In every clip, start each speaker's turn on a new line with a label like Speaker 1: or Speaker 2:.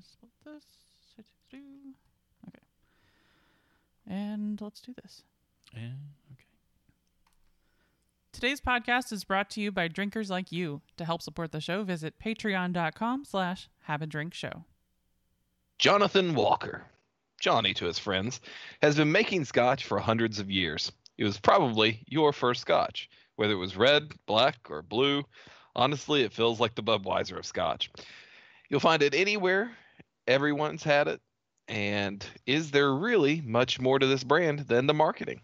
Speaker 1: split this. Okay. And let's do this.
Speaker 2: Yeah, okay.
Speaker 1: Today's podcast is brought to you by drinkers like you. To help support the show, visit patreon.com slash have a drink show.
Speaker 3: Jonathan Walker, Johnny to his friends, has been making scotch for hundreds of years. It was probably your first scotch, whether it was red, black, or blue. Honestly, it feels like the Budweiser of scotch. You'll find it anywhere. Everyone's had it. And is there really much more to this brand than the marketing?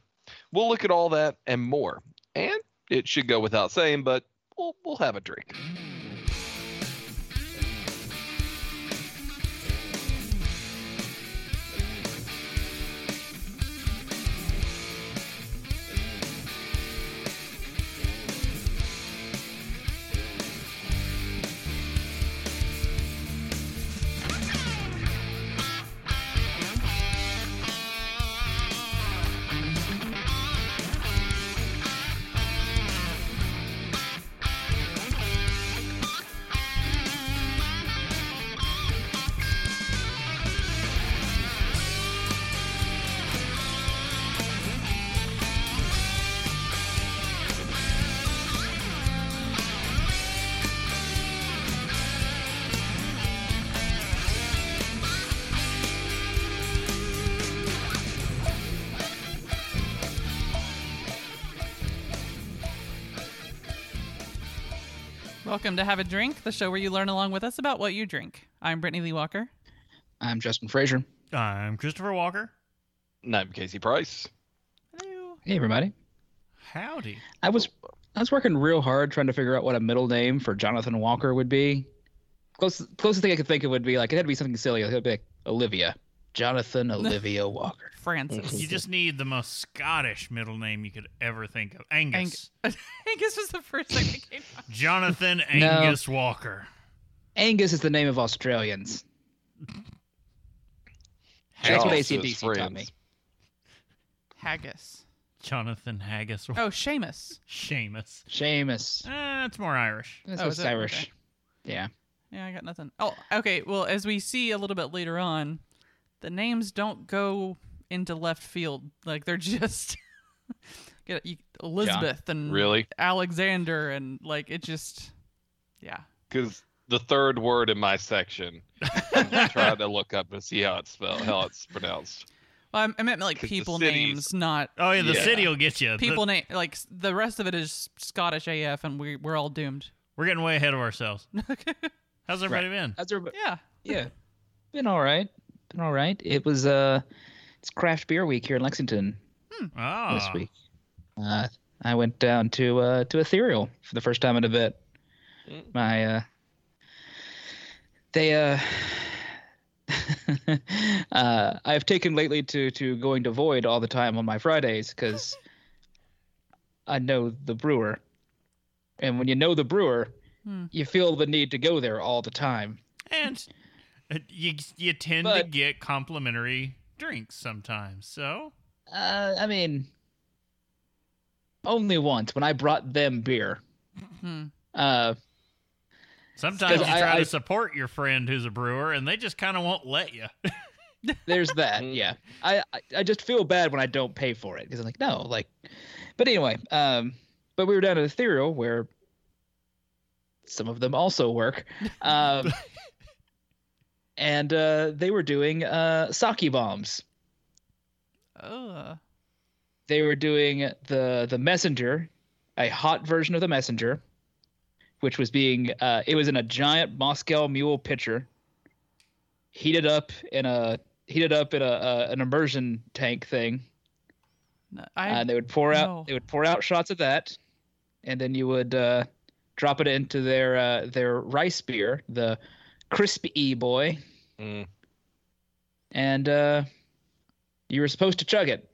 Speaker 3: We'll look at all that and more. And it should go without saying, but we'll, we'll have a drink.
Speaker 1: Welcome to Have a Drink, the show where you learn along with us about what you drink. I'm Brittany Lee Walker.
Speaker 4: I'm Justin Frazier.
Speaker 2: I'm Christopher Walker.
Speaker 3: And I'm Casey Price.
Speaker 1: Hello.
Speaker 4: Hey, everybody.
Speaker 2: Howdy.
Speaker 4: I was I was working real hard trying to figure out what a middle name for Jonathan Walker would be. Close, closest thing I could think of would be like it had to be something silly. It would be like Olivia, Jonathan Olivia Walker.
Speaker 1: Francis.
Speaker 2: You just need the most Scottish middle name you could ever think of. Angus.
Speaker 1: Angus was the first thing that came up.
Speaker 2: Jonathan
Speaker 4: No.
Speaker 2: Angus Walker.
Speaker 4: Angus is the name of Australians. That's what
Speaker 3: Charles to
Speaker 4: AC/DC
Speaker 3: his
Speaker 4: taught me.
Speaker 1: Haggis.
Speaker 2: Jonathan Haggis.
Speaker 1: Oh, Seamus.
Speaker 2: Seamus.
Speaker 4: Seamus.
Speaker 2: Uh, it's more Irish.
Speaker 4: That's
Speaker 1: Oh,
Speaker 4: what's
Speaker 1: is it?
Speaker 4: Irish.
Speaker 1: Okay.
Speaker 4: Yeah.
Speaker 1: Yeah, I got nothing. Oh, okay. Well, as we see a little bit later on, the names don't go into left field. Like they're just get you, Elizabeth and
Speaker 3: Really?
Speaker 1: Alexander and like it just yeah.
Speaker 3: Because the third word in my section, I'm trying to look up and see how it's spelled, how it's pronounced.
Speaker 1: Well, I, I meant like people names, not
Speaker 2: Oh yeah, the
Speaker 3: Yeah.
Speaker 2: city will get you. The-
Speaker 1: people name. Like the rest of it is Scottish AF, and we we're all doomed.
Speaker 2: we're getting way ahead of ourselves. How's everybody been?
Speaker 4: That's everybody.
Speaker 1: Yeah.
Speaker 4: Yeah. Been all right. Been all right. It was uh, it's craft beer week here in Lexington
Speaker 2: Oh,
Speaker 4: this week. Uh, I went down to uh to Ethereal for the first time in a bit.
Speaker 3: Mm.
Speaker 4: My uh, they uh. uh, I've taken lately to to going to Void all the time on my Fridays because I know the brewer, and when you know the brewer,
Speaker 1: Hmm.
Speaker 4: you feel the need to go there all the time.
Speaker 2: and you you tend to get complimentary drinks sometimes. So
Speaker 4: Uh, I mean, only once when I brought them beer.
Speaker 1: Hmm.
Speaker 4: Uh,
Speaker 2: sometimes you try
Speaker 4: I-
Speaker 2: to support your friend who's a brewer, and they just kind of won't let you.
Speaker 4: there's that.
Speaker 3: Mm.
Speaker 4: yeah, I, I I just feel bad when I don't pay for it because I'm like, no, like. But anyway, um, but we were down at Ethereal where some of them also work, um, and uh, they were doing uh sake bombs.
Speaker 1: Oh.
Speaker 4: they were doing the the messenger a hot version of the messenger which was being uh it was in a giant moscow mule pitcher heated up in a heated up in a, a an immersion tank thing
Speaker 1: No, I
Speaker 4: and they would pour out
Speaker 1: no.
Speaker 4: they would pour out shots of that and then you would uh drop it into their uh their rice beer the crispy e boy
Speaker 3: Mm.
Speaker 4: and uh you were supposed to chug it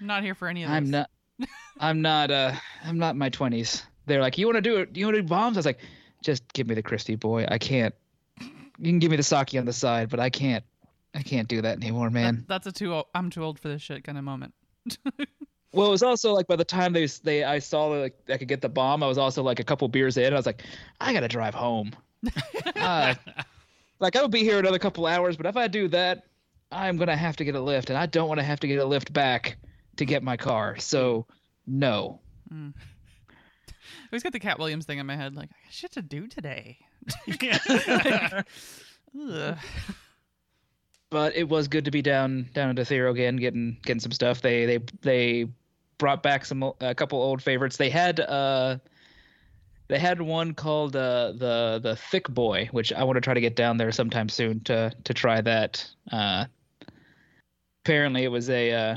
Speaker 1: I'm not here for any of this.
Speaker 4: I'm not. I'm not. Uh, I'm not in my twenties. They're like, you want to do it? You want to do bombs? I was like, just give me the Christie boy. I can't. You can give me the sake on the side, but I can't. I can't do that anymore,
Speaker 1: That-
Speaker 4: man.
Speaker 1: that's a too. Old, I'm too old for this shit kind of moment.
Speaker 4: Well, it was also like by the time they they I saw like I could get the bomb, I was also like a couple beers in. I was like, I gotta drive home. uh, like I will be here another couple hours, but if I do that, I'm gonna have to get a lift, and I don't want to have to get a lift back to get my car. So no.
Speaker 1: I always got the Katt Williams thing in my head, like I got shit to do today. Ugh.
Speaker 4: but it was good to be down down at Ethereal again, getting getting some stuff. They they they brought back some a couple old favorites. They had uh they had one called uh the the Thick Boy, which I want to try to get down there sometime soon to to try that. Uh apparently it was a uh,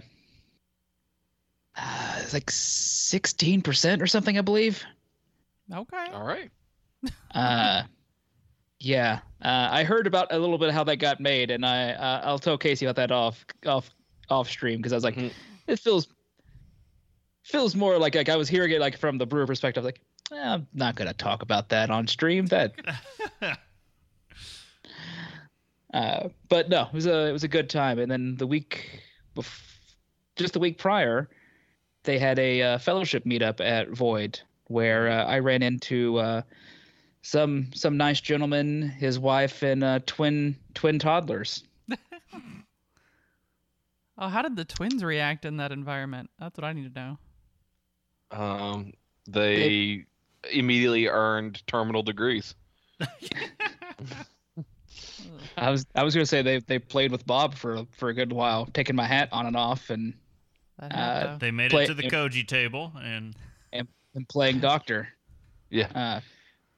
Speaker 4: uh it's like sixteen percent or something, I believe.
Speaker 1: Okay.
Speaker 3: All right.
Speaker 4: Uh, yeah, uh, I heard about a little bit of how that got made, and I uh, I'll tell Casey about that off off off stream because I was like,
Speaker 3: Mhm.
Speaker 4: it feels feels more like like I was hearing it like from the brewer perspective, like I'm not gonna talk about that on stream. That, uh, but no, it was a it was a good time. And then the week, bef- just the week prior, they had a uh, fellowship meetup at Void where uh, I ran into uh, some some nice gentleman, his wife, and uh, twin twin toddlers.
Speaker 1: Oh, how did the twins react in that environment? That's what I need to know.
Speaker 3: Um, they immediately earned terminal degrees.
Speaker 4: I was I was gonna say they they played with Bob for for a good while, taking my hat on and off, and Uh,
Speaker 2: They made
Speaker 4: Play-
Speaker 2: it to the Koji table, and
Speaker 4: and playing doctor.
Speaker 3: Yeah,
Speaker 4: Uh,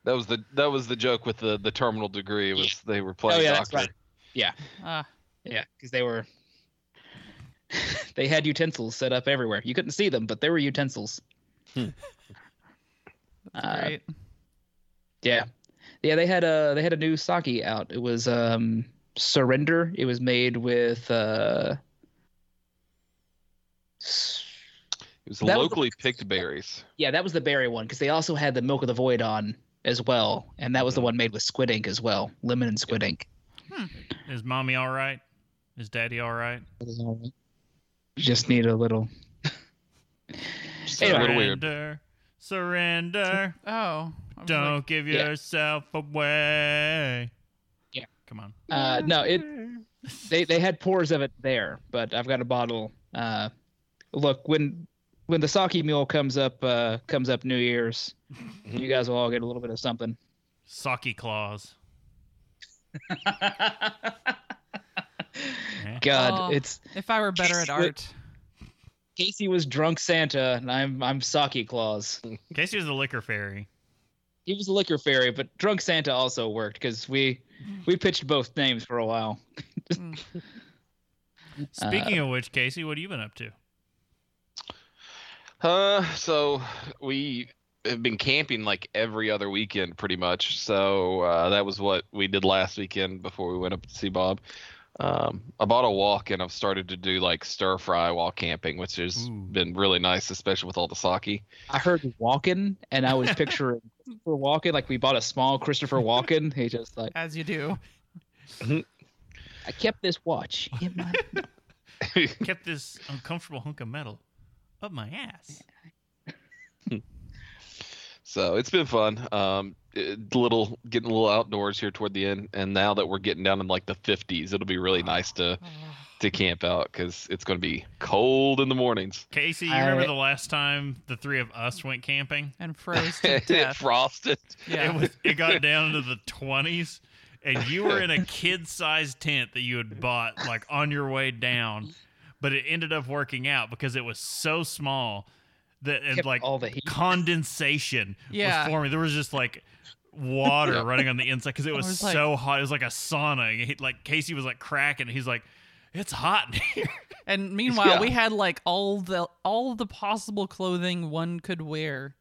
Speaker 3: that was the that was the joke with the the terminal degree. It was they were playing
Speaker 4: oh yeah,
Speaker 3: doctor.
Speaker 4: right.
Speaker 1: ah,
Speaker 4: Yeah, because they were they had utensils set up everywhere. You couldn't see them, but there were utensils.
Speaker 1: That's
Speaker 4: Uh. Yeah, yeah. They had a they had a new sake out. It was um Surrender. It was made with uh.
Speaker 3: It was
Speaker 4: That was the-
Speaker 3: locally picked berries.
Speaker 4: Yeah, that was the berry one because they also had the Milk of the Void on as well, and that was the
Speaker 3: Mhm.
Speaker 4: one made with squid ink as well, lemon and squid ink.
Speaker 2: is mommy all right? Is daddy all right?
Speaker 4: Just need a little.
Speaker 3: Just
Speaker 4: Anyway.
Speaker 3: a little weird.
Speaker 2: Surrender, surrender.
Speaker 1: Oh, I was like,
Speaker 2: Don't give
Speaker 4: Yeah.
Speaker 2: yourself away.
Speaker 4: Yeah.
Speaker 2: Come on.
Speaker 4: Uh, no, it they they had pours of it there, but I've got a bottle. Uh, look when when the sake mule comes up uh, comes up New Year's, you guys will all get a little bit of something.
Speaker 2: Socky claws.
Speaker 4: God,
Speaker 1: Oh.
Speaker 4: it's
Speaker 1: if I were better at
Speaker 4: Casey-
Speaker 1: art,
Speaker 4: Casey was drunk Santa, and I'm I'm Saki claus.
Speaker 2: Casey was the liquor fairy.
Speaker 4: He was a liquor fairy, but drunk Santa also worked because we we pitched both names for a while.
Speaker 2: Speaking of which, Casey, what have you been up to?
Speaker 3: Uh, so we have been camping like every other weekend, pretty much. So uh, that was what we did last weekend before we went up to see Bob. Um, I bought a wok and I've started to do like stir fry while camping, which has
Speaker 2: Ooh.
Speaker 3: been really nice, especially with all the sake.
Speaker 4: I heard walking, and I was picturing Christopher Walken, like we bought a small Christopher Walken. He just like
Speaker 1: as you do.
Speaker 4: I kept this watch in my.
Speaker 2: Kept this uncomfortable hunk of metal up my ass.
Speaker 3: So it's been fun. Um, it- Uh, little getting a little outdoors here toward the end, and now that we're getting down in like the 50s, it'll be really nice to to camp out because it's going to be cold in the mornings.
Speaker 2: Casey, you
Speaker 4: I-
Speaker 2: remember the last time the three of us went camping?
Speaker 1: and froze to
Speaker 3: it
Speaker 1: death.
Speaker 3: frosted.
Speaker 1: Yeah.
Speaker 2: It was it got down to the twenties, and you were in a kid-sized tent that you had bought like on your way down, but it ended up working out because it was so small that it,
Speaker 4: kept
Speaker 2: like
Speaker 4: all the heat.
Speaker 2: condensation
Speaker 1: Yeah.
Speaker 2: was forming. There was just like water
Speaker 3: Yeah.
Speaker 2: running on the inside because it was,
Speaker 1: was like-
Speaker 2: so hot. It was like a sauna. He, like Casey was like cracking. He's like, "It's hot in here."
Speaker 1: And meanwhile,
Speaker 3: Yeah.
Speaker 1: we had like all the all the possible clothing one could wear.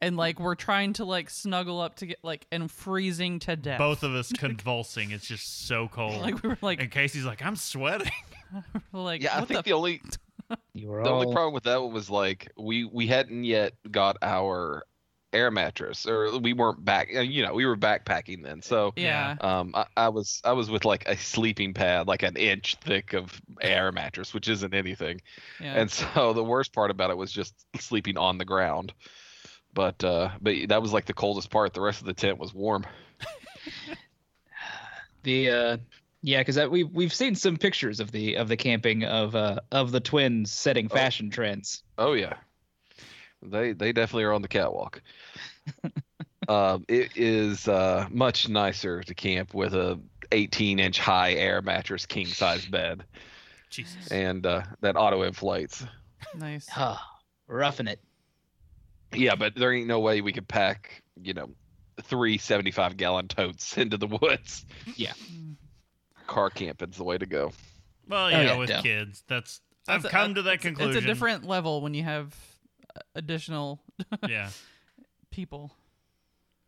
Speaker 1: And like we're trying to like snuggle up to get like and freezing to death.
Speaker 2: Both of us convulsing. It's just so cold.
Speaker 1: like we were like
Speaker 2: and Casey's like, "I'm sweating."
Speaker 1: like
Speaker 3: Yeah, I think
Speaker 1: the
Speaker 3: the only
Speaker 4: You were
Speaker 3: The
Speaker 4: all.
Speaker 3: only problem with that one was like we we hadn't yet got our air mattress, or we weren't back. uh, You know, we were backpacking then, so
Speaker 1: yeah.
Speaker 3: um, I, I was I was with like a sleeping pad, like an inch thick of air mattress, which isn't anything.
Speaker 1: Yeah.
Speaker 3: And so the worst part about it was just sleeping on the ground. But uh, but that was like the coldest part. The rest of the tent was warm.
Speaker 4: The uh, yeah, because we we've seen some pictures of the of the camping of uh of the twins setting
Speaker 3: Oh.
Speaker 4: fashion trends.
Speaker 3: Oh yeah, they they definitely are on the catwalk. um, it is uh, much nicer to camp with a 18 inch high air mattress, king size bed,
Speaker 2: Jesus.
Speaker 3: and uh, that auto inflates.
Speaker 1: Nice.
Speaker 4: Ah, roughing it.
Speaker 3: Yeah, but there ain't no way we could pack you know three 75 gallon totes into the woods.
Speaker 1: Yeah.
Speaker 3: Car camping's the way to go.
Speaker 2: Well, yeah,
Speaker 4: yeah,
Speaker 2: with
Speaker 4: yeah.
Speaker 2: kids, that's
Speaker 1: That's
Speaker 2: I've
Speaker 1: a-
Speaker 2: come to that
Speaker 1: it's-
Speaker 2: conclusion.
Speaker 1: It's a different level when you have uh, additional
Speaker 2: Yeah,
Speaker 1: people.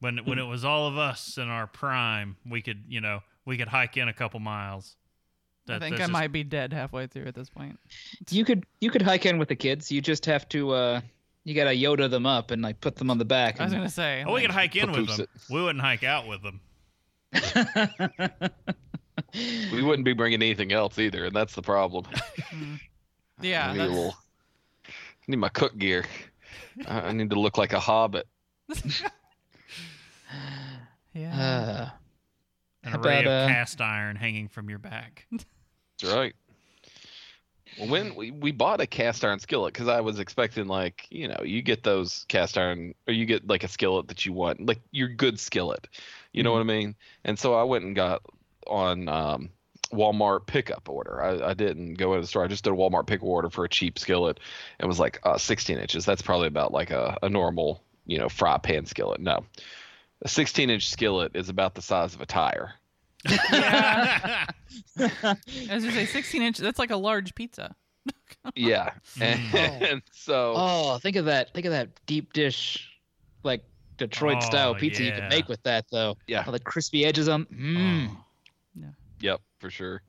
Speaker 2: when when it was all of us in our prime, we could you know we could hike in a couple miles.
Speaker 1: I think I
Speaker 2: just-
Speaker 1: might be dead halfway through at this point.
Speaker 4: You could you could hike in with the kids. You just have to uh you gotta Yoda them up and like put them on the back.
Speaker 1: I was gonna say.
Speaker 2: Oh, we could hike in with them.
Speaker 3: it.
Speaker 2: We wouldn't hike out with them.
Speaker 3: We wouldn't be bringing anything else either, and that's the problem.
Speaker 1: mm.
Speaker 3: I
Speaker 1: Yeah.
Speaker 3: need a
Speaker 1: that's-
Speaker 3: little. I need my cook gear. I I need to look like a hobbit.
Speaker 1: Yeah.
Speaker 4: uh,
Speaker 2: An
Speaker 4: How
Speaker 2: array
Speaker 4: about,
Speaker 2: of
Speaker 4: uh,
Speaker 2: cast iron hanging from your back.
Speaker 3: That's right. Well, when we, we bought a cast iron skillet, because I was expecting like you know you get those cast iron or you get like a skillet that you want, like your good skillet, you know what I mean? And so I went and got on um, Walmart pickup order. I, I didn't go to the store. I just did a Walmart pickup order for a cheap skillet. It was like uh, 16 inches. That's probably about like a, a normal you know fry pan skillet. No, a 16 inch skillet is about the size of a tire.
Speaker 1: Yeah. As you say, 16 inch. That's like a large pizza.
Speaker 3: Yeah, and,
Speaker 2: Mm.
Speaker 3: so.
Speaker 4: oh, think of that! Think of that deep dish, like Detroit style
Speaker 2: Oh,
Speaker 4: pizza you
Speaker 2: yeah.
Speaker 4: can make with that though.
Speaker 3: Yeah.
Speaker 4: All the crispy edges on. Mm.
Speaker 2: Oh.
Speaker 3: Yep, for sure.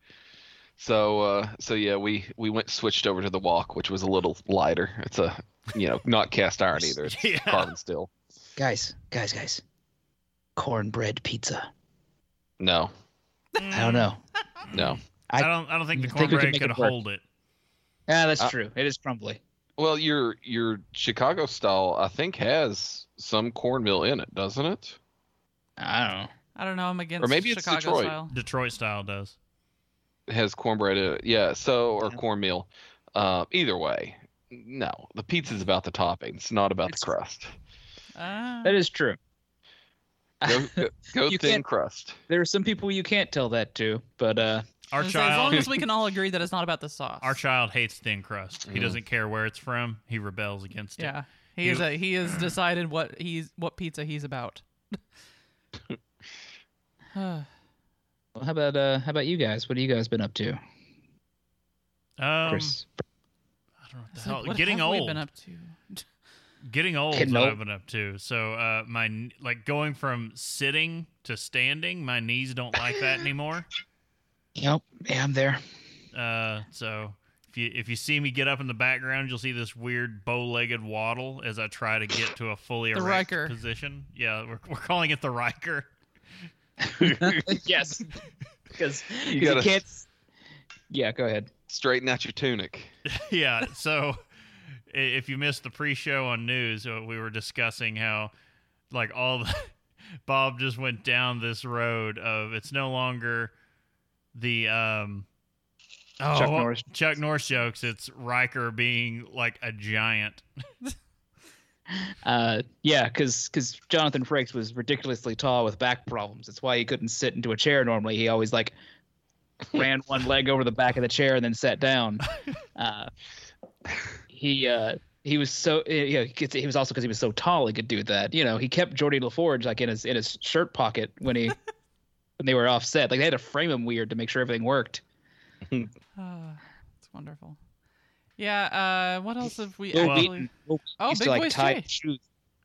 Speaker 3: So uh so yeah, we we went switched over to the wok, which was a little lighter. It's a you know, not cast iron either. It's
Speaker 2: Yeah.
Speaker 3: carbon steel.
Speaker 4: Guys, guys, guys. Cornbread pizza.
Speaker 3: No.
Speaker 4: I don't know.
Speaker 3: No.
Speaker 2: I don't. I don't think the
Speaker 4: I think
Speaker 2: cornbread could
Speaker 4: it
Speaker 2: hold it.
Speaker 4: Yeah, that's
Speaker 3: Uh,
Speaker 4: true. It is crumbly.
Speaker 3: Well, your your Chicago style I think has some cornmeal in it, doesn't it?
Speaker 4: I don't know.
Speaker 1: I don't know. I'm against
Speaker 3: Or maybe it's
Speaker 1: Chicago
Speaker 3: Detroit.
Speaker 1: style.
Speaker 2: Detroit style does.
Speaker 3: It has cornbread in it. Yeah, so or
Speaker 4: Yeah.
Speaker 3: cornmeal. Uh, either way. No. The pizza's about the toppings, not about
Speaker 4: It's-
Speaker 3: the crust.
Speaker 1: Ah.
Speaker 4: That is true.
Speaker 3: Go go, go thin crust.
Speaker 4: there are some people you can't tell that to, but uh
Speaker 2: Our
Speaker 1: I say, as long as we can all agree that it's not about the sauce.
Speaker 2: Our child hates thin crust. He
Speaker 3: Mhm.
Speaker 2: doesn't care where it's from. He rebels against it.
Speaker 1: Yeah. He
Speaker 2: You-
Speaker 1: is a, he has decided what he's what pizza he's about.
Speaker 4: well, how about uh how about you guys? What have you guys been up to?
Speaker 2: Um,
Speaker 4: Chris.
Speaker 2: I don't know what the
Speaker 1: It's like, what
Speaker 2: Getting
Speaker 1: have we
Speaker 2: old.
Speaker 1: been up to?
Speaker 2: Getting old is what. I've been up to. So uh, my like going from sitting to standing, my knees don't like that anymore.
Speaker 4: Yep. Yeah, I'm there.
Speaker 2: Uh, so if you if you see me get up in the background, you'll see this weird bow-legged waddle as I try to get to a fully
Speaker 1: The
Speaker 2: erect
Speaker 1: Riker.
Speaker 2: position. Yeah, we're, we're calling it the Riker.
Speaker 4: yes. Because
Speaker 3: You
Speaker 4: you,
Speaker 3: gotta-
Speaker 4: can't Yeah, go ahead.
Speaker 3: Straighten out your tunic.
Speaker 2: yeah. So if you missed the pre-show on news, uh, we were discussing how like all the Bob just went down this road of it's no longer the um oh,
Speaker 4: Chuck
Speaker 2: what-
Speaker 4: Norris.
Speaker 2: Chuck Norris jokes. It's Riker being like a giant.
Speaker 4: Uh, yeah, because because Jonathan Frakes was ridiculously tall with back problems. That's why he couldn't sit into a chair normally. He always like ran one leg over the back of the chair and then sat down. Uh, he uh, he was so you know, he was also because he was so tall he could do that. You know, he kept Geordi La Forge like in his in his shirt pocket when he when they were offset. Like they had to frame him weird to make sure everything worked.
Speaker 1: Ah, it's wonderful. Yeah. Uh, what else have we
Speaker 4: Bill
Speaker 1: actually?
Speaker 4: Wheaton, Bill
Speaker 1: Oh, big
Speaker 4: to like
Speaker 1: voice Jay.
Speaker 4: shoes.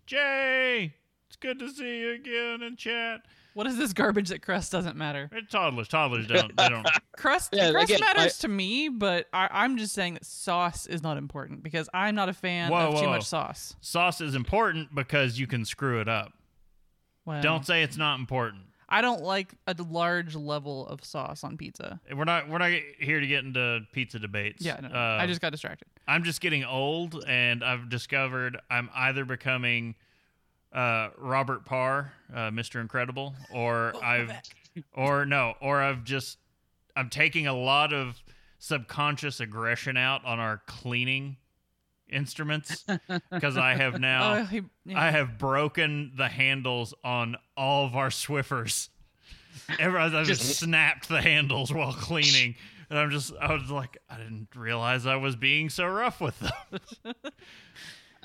Speaker 2: Jay, it's good to see you again in chat.
Speaker 1: What is this garbage that crust doesn't matter?
Speaker 2: It's toddlers, toddlers don't they don't.
Speaker 1: Crust,
Speaker 4: Yeah,
Speaker 1: crust
Speaker 4: again,
Speaker 1: matters to me, but I, I'm just saying that sauce is not important because I'm not a fan
Speaker 2: Whoa,
Speaker 1: of too much sauce.
Speaker 2: Sauce is important because you can screw it up.
Speaker 1: Well,
Speaker 2: Don't say it's not important.
Speaker 1: I don't like a large level of sauce on pizza.
Speaker 2: We're not we're not here to get into pizza debates.
Speaker 1: Yeah, no, no,
Speaker 2: Uh,
Speaker 1: I just got distracted.
Speaker 2: I'm just getting old, and I've discovered I'm either becoming uh, Robert Parr, uh, Mr. Incredible, or I've or no, or I've just I'm taking a lot of subconscious aggression out on our cleaning instruments because I have now
Speaker 1: Oh, he, yeah.
Speaker 2: I have broken the handles on all of our Swiffers. Ever I just
Speaker 4: Just-
Speaker 2: snapped the handles while cleaning, and I'm just I was like I didn't realize I was being so rough with them,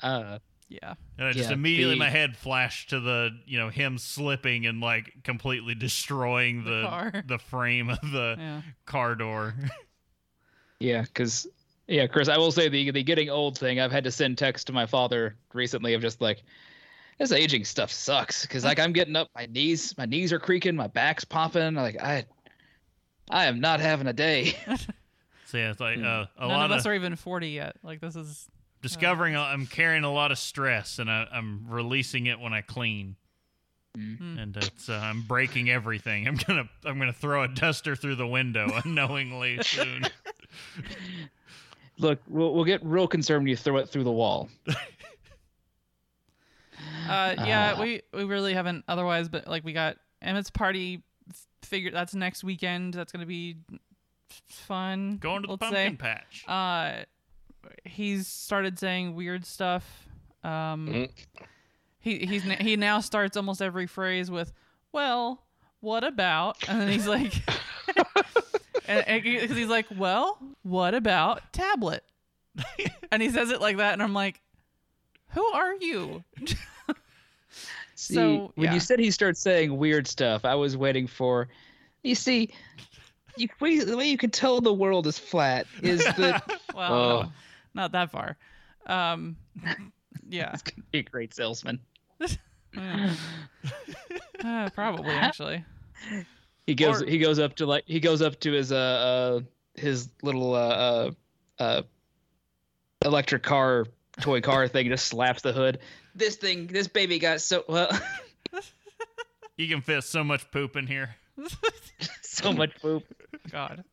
Speaker 4: Uh,
Speaker 1: yeah.
Speaker 2: and I just
Speaker 4: Yeah,
Speaker 2: immediately
Speaker 4: the-
Speaker 2: my head flashed to the you know him slipping and like completely destroying
Speaker 1: The
Speaker 2: the the frame of the
Speaker 1: Yeah.
Speaker 2: car door.
Speaker 4: yeah, because yeah, Chris, I will say the the getting old thing. I've had to send text to my father recently of just like this aging stuff sucks because like I'm getting up, my knees my knees are creaking, my back's popping. Like I I am not having a day.
Speaker 2: So yeah, it's like
Speaker 4: Hmm.
Speaker 2: uh, a
Speaker 1: None
Speaker 2: lot
Speaker 1: of
Speaker 2: of
Speaker 1: us are even 40 yet. Like this is
Speaker 2: discovering I'm carrying a lot of stress, and I, I'm releasing it when I clean.
Speaker 1: Mm.
Speaker 2: and it's uh, I'm breaking everything. I'm gonna I'm gonna throw a duster through the window unknowingly soon.
Speaker 4: Look, we'll we'll get real concerned when you throw it through the wall.
Speaker 1: Uh, yeah,
Speaker 4: Uh,
Speaker 1: we we really haven't otherwise, but like we got Emmett's party f- figured. That's next weekend. That's gonna be fun.
Speaker 2: Going to the
Speaker 1: let's
Speaker 2: pumpkin
Speaker 1: say.
Speaker 2: patch.
Speaker 1: Uh, he's started saying weird stuff. Um,
Speaker 3: Mhm.
Speaker 1: he he's he now starts almost every phrase with, "Well, what about?" And then he's like, and because he's like, "Well, what about tablet?" and he says it like that, and I'm like, "Who are you?"
Speaker 4: See,
Speaker 1: So,
Speaker 4: when
Speaker 1: yeah.
Speaker 4: you said he starts saying weird stuff, I was waiting for. You see, you, we, the way you can tell the world is flat is that
Speaker 1: Well,
Speaker 3: Oh.
Speaker 1: no, not that far. Um, yeah,
Speaker 4: he's gonna be a great salesman.
Speaker 1: yeah. Uh, probably actually.
Speaker 4: He goes
Speaker 1: Or-
Speaker 4: he goes up to like he goes up to his uh, uh his little uh uh, uh electric car toy car thing just slaps the hood. This thing this baby got so well
Speaker 2: You can fit so much poop in here.
Speaker 4: so much poop.
Speaker 1: God.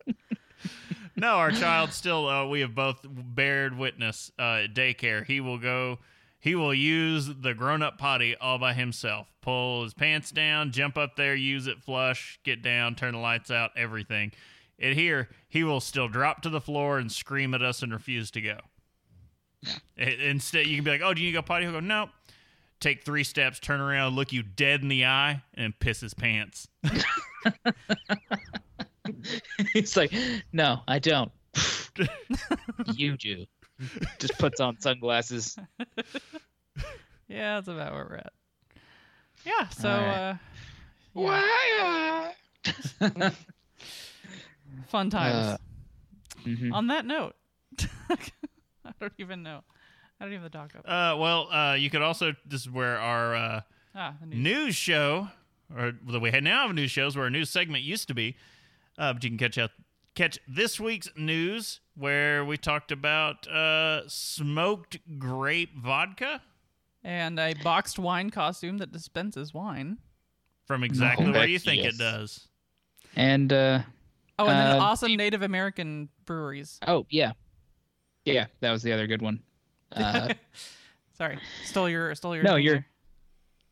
Speaker 2: No, our child still. Uh, we have both bared witness. Uh, daycare. He will go. He will use the grown-up potty all by himself. Pull his pants down, jump up there, use it, flush, get down, turn the lights out, everything. And here, he will still drop to the floor and scream at us and refuse to go. I- Instead, you can be like, "Oh, do you need to go potty?" He'll go, "No." Take three steps, turn around, look you dead in the eye, and piss his pants.
Speaker 4: He's like, no, I don't. you do. Just puts on sunglasses.
Speaker 1: Yeah, that's about where we're at. Yeah. So.
Speaker 4: Alright.
Speaker 1: Uh, yeah, fun times.
Speaker 4: Uh, Mhm.
Speaker 1: On that note, I don't even know. I don't even know the talk up.
Speaker 2: Uh, well, uh, you could also this is where our uh,
Speaker 1: Ah, news.
Speaker 2: news show, or well, we had now have news shows where a news segment used to be, uh, but you can catch out catch this week's news where we talked about uh, smoked grape vodka
Speaker 1: and a boxed wine costume that dispenses wine.
Speaker 2: from exactly
Speaker 4: Oh,
Speaker 2: where
Speaker 4: heck
Speaker 2: you think
Speaker 4: yes.
Speaker 2: it does.
Speaker 4: And uh
Speaker 1: Oh, and then
Speaker 4: Uh,
Speaker 1: awesome Native American breweries.
Speaker 4: oh yeah. Yeah, that was the other good one. Uh
Speaker 1: Sorry, stole your stole your.
Speaker 4: No,
Speaker 1: thing
Speaker 4: you're-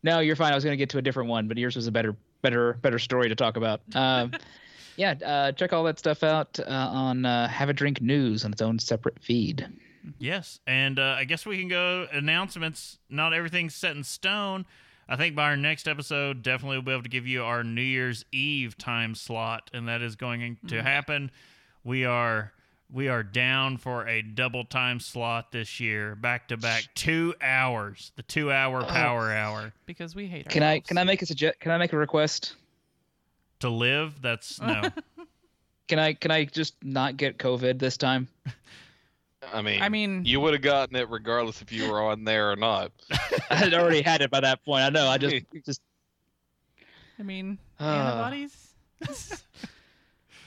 Speaker 4: No, you're fine. I was going to get to a different one, but yours was a better, better, better story to talk about. Um, yeah, uh, check all that stuff out uh, on uh, Have a Drink News on its own separate feed.
Speaker 2: Yes, and uh, I guess we can go announcements. Not everything's set in stone. I think by our next episode, definitely we'll be able to give you our New Year's Eve time slot, and that is going to happen. We are we are down for a double time slot this year, back to back, two hours, the two hour power hour
Speaker 1: because we hate.
Speaker 4: Can I can I make a suggest? Can I make a request?
Speaker 2: To live. That's no.
Speaker 4: Can I can I just not get COVID this time?
Speaker 3: I mean,
Speaker 1: I mean,
Speaker 3: you would have gotten it regardless if you were on there or not.
Speaker 4: I had already had it by that point. I know. I just just
Speaker 1: I mean,
Speaker 4: Uh,
Speaker 1: antibodies.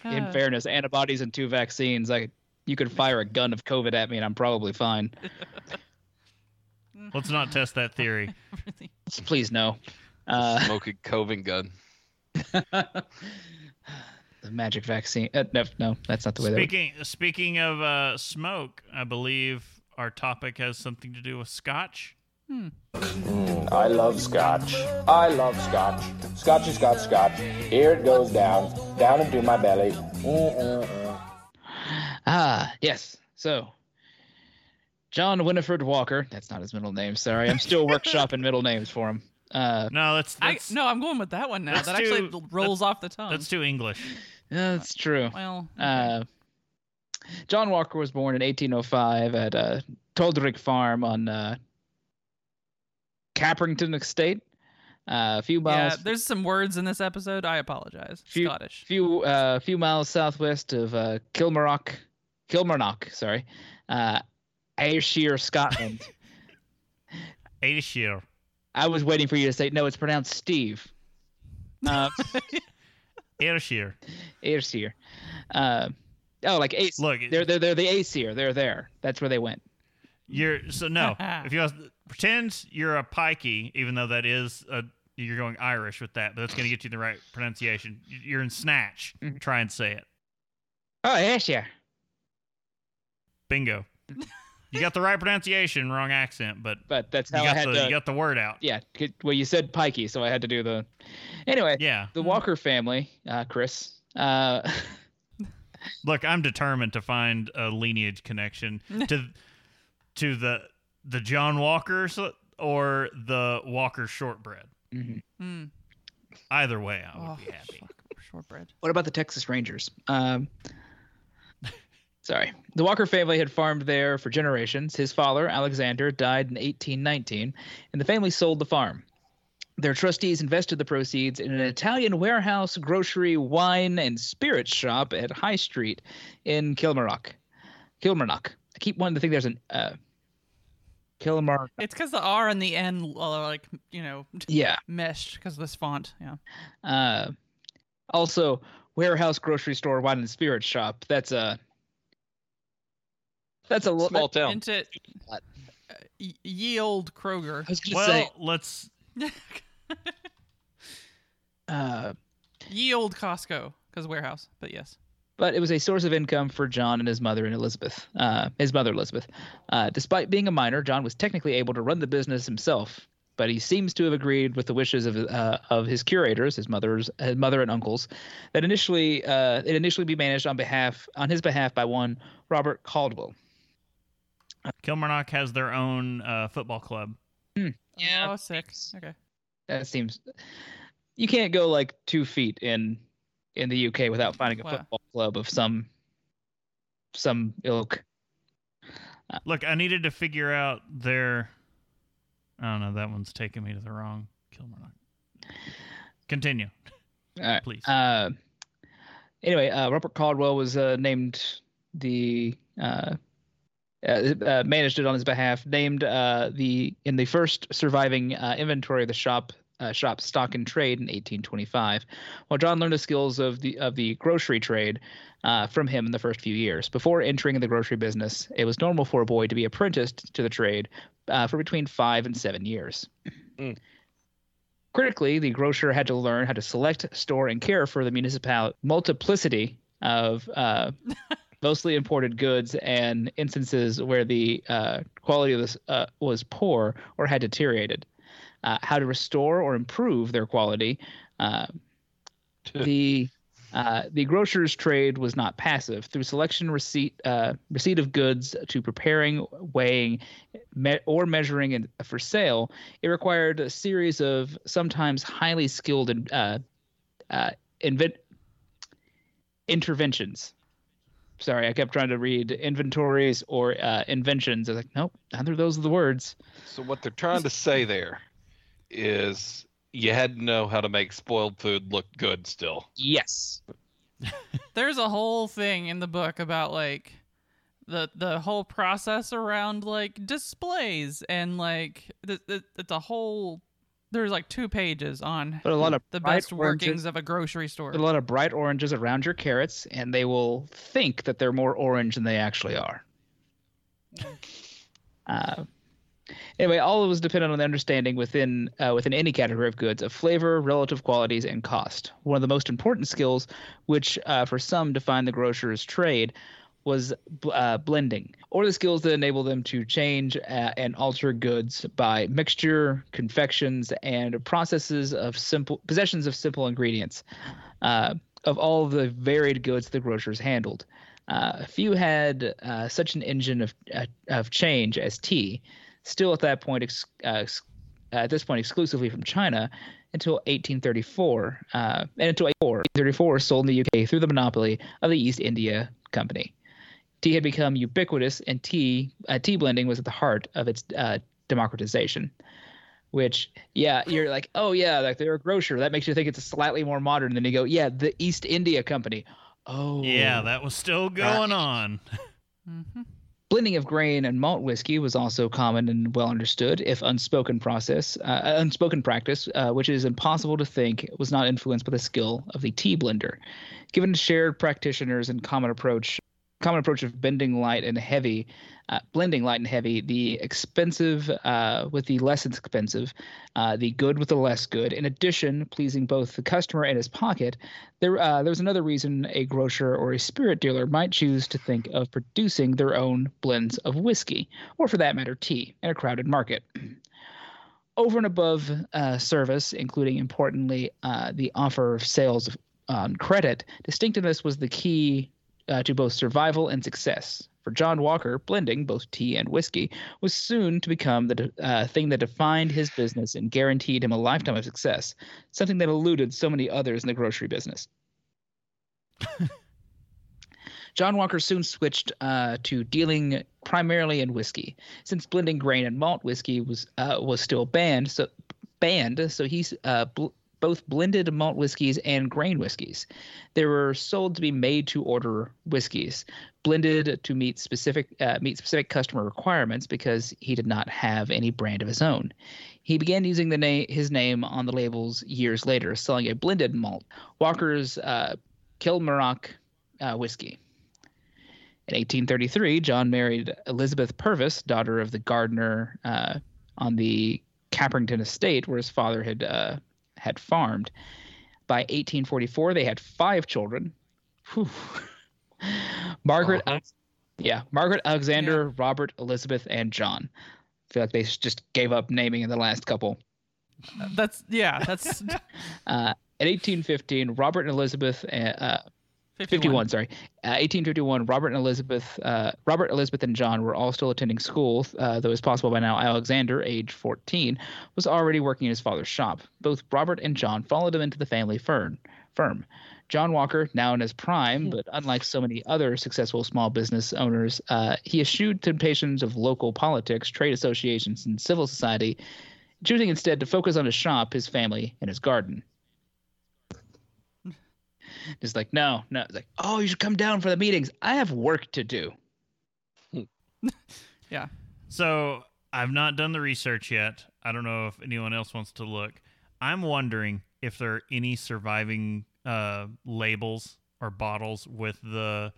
Speaker 4: in fairness, antibodies and two vaccines. I you could fire a gun of COVID at me and I'm probably fine.
Speaker 2: Let's not test that theory.
Speaker 4: Please no. Uh,
Speaker 3: Smoking Coven gun.
Speaker 4: the magic vaccine. Uh, no, no, that's not the way that.
Speaker 2: Speaking speaking of uh, smoke, I believe our topic has something to do with scotch.
Speaker 5: Mm, I love scotch. I love scotch. Scotchy, scotch, scotch. Here it goes down, down into my belly. Mm-mm-mm.
Speaker 4: Ah, yes. So, John Winifred Walker. That's not his middle name. Sorry, I'm still workshopping middle names for him. Uh,
Speaker 2: No, that's,
Speaker 1: I, no. I'm going with that one now.
Speaker 2: Let's
Speaker 1: That actually
Speaker 2: do-
Speaker 1: rolls off the tongue.
Speaker 2: that's too English.
Speaker 4: yeah, that's true.
Speaker 1: well,
Speaker 4: Uh, John Walker was born in 1805 at uh, Toldrick Farm on uh, Caprington Estate. Uh, a few miles. yeah.
Speaker 1: There's some words in this episode. I apologize.
Speaker 4: Few-
Speaker 1: Scottish.
Speaker 4: few uh, few miles southwest of uh, Kilmarnock, Kilmarnock, sorry, uh, Ayrshire, Scotland.
Speaker 2: Ayrshire.
Speaker 4: I was waiting for you to say no. It's pronounced Steve. Uh,
Speaker 2: Ayrshire.
Speaker 4: Ayrshire. Uh, oh, like Ace.
Speaker 2: Look,
Speaker 4: They're they're they're the Aesir. They're there. That's where they went.
Speaker 2: You're so no. if you pretend you're a pikey, even though that is a you're going Irish with that, but that's going to get you the right pronunciation. You're in snatch.
Speaker 4: Mhm.
Speaker 2: Try and say it.
Speaker 4: Oh, Ayrshire.
Speaker 2: Bingo. you got the right pronunciation, wrong accent, but
Speaker 4: But that's
Speaker 2: you
Speaker 4: how I had
Speaker 2: the
Speaker 4: to.
Speaker 2: you got the word out.
Speaker 4: yeah. Well, you said pikey, so I had to do the. Anyway,
Speaker 2: Yeah.
Speaker 4: the Walker family, uh, Chris. Uh,
Speaker 2: Look, I'm determined to find a lineage connection to to the the John Walkers or the Walker shortbread.
Speaker 4: mhm.
Speaker 1: Mm.
Speaker 2: Either way, I would
Speaker 1: Oh,
Speaker 2: be happy.
Speaker 1: Shortbread.
Speaker 4: What about the Texas Rangers? Um, sorry. The Walker family had farmed there for generations. His father, Alexander, died in 1819, and the family sold the farm. Their trustees invested the proceeds in an Italian warehouse, grocery, wine, and spirits shop at High Street in Kilmarnock. Kilmarnock. I keep wanting to think there's an uh, Kilmarnock.
Speaker 1: It's because the R and the N are like you know
Speaker 4: Yeah.
Speaker 1: meshed because of this font. Yeah.
Speaker 4: Uh, also, warehouse, grocery store, wine and spirits shop. That's a. That's a lo-
Speaker 3: Small town.
Speaker 1: Into uh, ye old Kroger.
Speaker 4: I was
Speaker 2: Well,
Speaker 4: say.
Speaker 2: let's
Speaker 4: Uh,
Speaker 1: ye old Costco because warehouse. But yes.
Speaker 4: but it was a source of income for John and his mother and Elizabeth. Uh, his mother Elizabeth. Uh, despite being a minor, John was technically able to run the business himself, but he seems to have agreed with the wishes of uh, of his curators, his mother's his mother and uncles, that initially uh, it initially be managed on behalf on his behalf by one Robert Caldwell.
Speaker 2: Kilmarnock has their own uh, football club.
Speaker 1: Yeah, sick. Okay.
Speaker 4: That seems you can't go like two feet in in the UK without finding a
Speaker 1: Wow.
Speaker 4: football club of some some ilk.
Speaker 2: Look, I needed to figure out their. I don't know. That one's taking me to the wrong Kilmarnock. Continue,
Speaker 4: All right.
Speaker 2: please.
Speaker 4: Uh, anyway, uh, Robert Caldwell was uh, named the uh, uh, managed it on his behalf. Named uh, the in the first surviving uh, inventory of the shop uh, shop's stock and trade in 1825. While John learned the skills of the of the grocery trade uh, from him in the first few years. Before entering the grocery business, it was normal for a boy to be apprenticed to the trade uh, for between five and seven years.
Speaker 3: Mm.
Speaker 4: Critically, the grocer had to learn how to select, store, and care for the municipal multiplicity of uh, mostly imported goods and instances where the uh, quality of this uh, was poor or had deteriorated. Uh, how to restore or improve their quality. Uh, the uh, the grocer's trade was not passive. Through selection, receipt, uh, receipt of goods to preparing, weighing, me- or measuring and for sale, it required a series of sometimes highly skilled and uh, uh, invent- interventions. Sorry, I kept trying to read inventories or uh, inventions. I was like, nope, neither of those are the words.
Speaker 3: So what they're trying to say there is you had to know how to make spoiled food look good still.
Speaker 4: Yes.
Speaker 1: There's a whole thing in the book about like the the whole process around like displays and like th- th- it's a whole there's like two pages on
Speaker 4: But a lot of
Speaker 1: the best
Speaker 4: oranges-
Speaker 1: workings of a grocery store.
Speaker 4: A lot of bright oranges around your carrots, and they will think that they're more orange than they actually are. Uh, anyway, all of it was dependent on the understanding within uh, within any category of goods of flavor, relative qualities, and cost. One of the most important skills, which uh, for some define the grocer's trade, was uh, blending, or the skills that enable them to change uh, and alter goods by mixture, confections, and processes of simple possessions of simple ingredients. Uh, of all the varied goods the grocers handled, uh, few had uh, such an engine of uh, of change as tea. Still, at that point, ex- at this point, exclusively from China until 1834, uh, and until 1834 sold in the UK through the monopoly of the East India Company. Tea had become ubiquitous, and tea uh, tea blending was at the heart of its uh, democratization. Which, yeah, you're like, oh yeah, like they're a grocer. That makes you think it's slightly more modern. Then you go, yeah, the East India Company. Oh,
Speaker 2: Yeah, that was still going on.
Speaker 1: hmm
Speaker 4: Blending of grain and malt whiskey was also common and well understood, if unspoken process, uh, unspoken practice, uh, which is impossible to think was not influenced by the skill of the tea blender. Given shared practitioners and common approach, common approach of bending light and heavy, uh, blending light and heavy, the expensive uh, with the less expensive, uh, the good with the less good. In addition, pleasing both the customer and his pocket, there uh, there was another reason a grocer or a spirit dealer might choose to think of producing their own blends of whiskey, or for that matter, tea, in a crowded market. Over and above uh, service, including importantly uh, the offer of sales on credit, distinctiveness was the key uh, to both survival and success. For John Walker, blending both tea and whiskey was soon to become the uh, thing that defined his business and guaranteed him a lifetime of success, something that eluded so many others in the grocery business. John Walker soon switched uh, to dealing primarily in whiskey, since blending grain and malt whiskey was uh, was still banned. So banned, so he's uh, bl- both blended malt whiskeys and grain whiskeys. They were sold to be made to order whiskeys, blended to meet specific uh, meet specific customer requirements because he did not have any brand of his own. He began using the name his name on the labels years later, selling a blended malt, Walker's uh, Kilmarnock uh, whiskey. In 1833, John married Elizabeth Purvis, daughter of the gardener uh, on the Caprington estate where his father had uh, had farmed. By 1844, they had five children. Whew. Margaret. Alex- yeah, Margaret, Alexander, Robert, Elizabeth, and John. I feel like they just gave up naming in the last couple.
Speaker 1: That's yeah. That's
Speaker 4: Uh, in 1815, Robert and Elizabeth, uh, uh,
Speaker 1: 51.
Speaker 4: 51, sorry. Uh, 1851, Robert and Elizabeth, uh, Robert, Elizabeth, and John were all still attending school, uh, though it's possible by now Alexander, age 14, was already working in his father's shop. Both Robert and John followed him into the family firm. firm. John Walker, now in his prime, but unlike so many other successful small business owners, uh, he eschewed temptations of local politics, trade associations, and civil society, choosing instead to focus on his shop, his family, and his garden. Just like, no, no. It's like, oh, you should come down for the meetings. I have work to do. Yeah.
Speaker 2: So I've not done the research yet. I don't know if anyone else wants to look. I'm wondering if there are any surviving uh, labels or bottles with the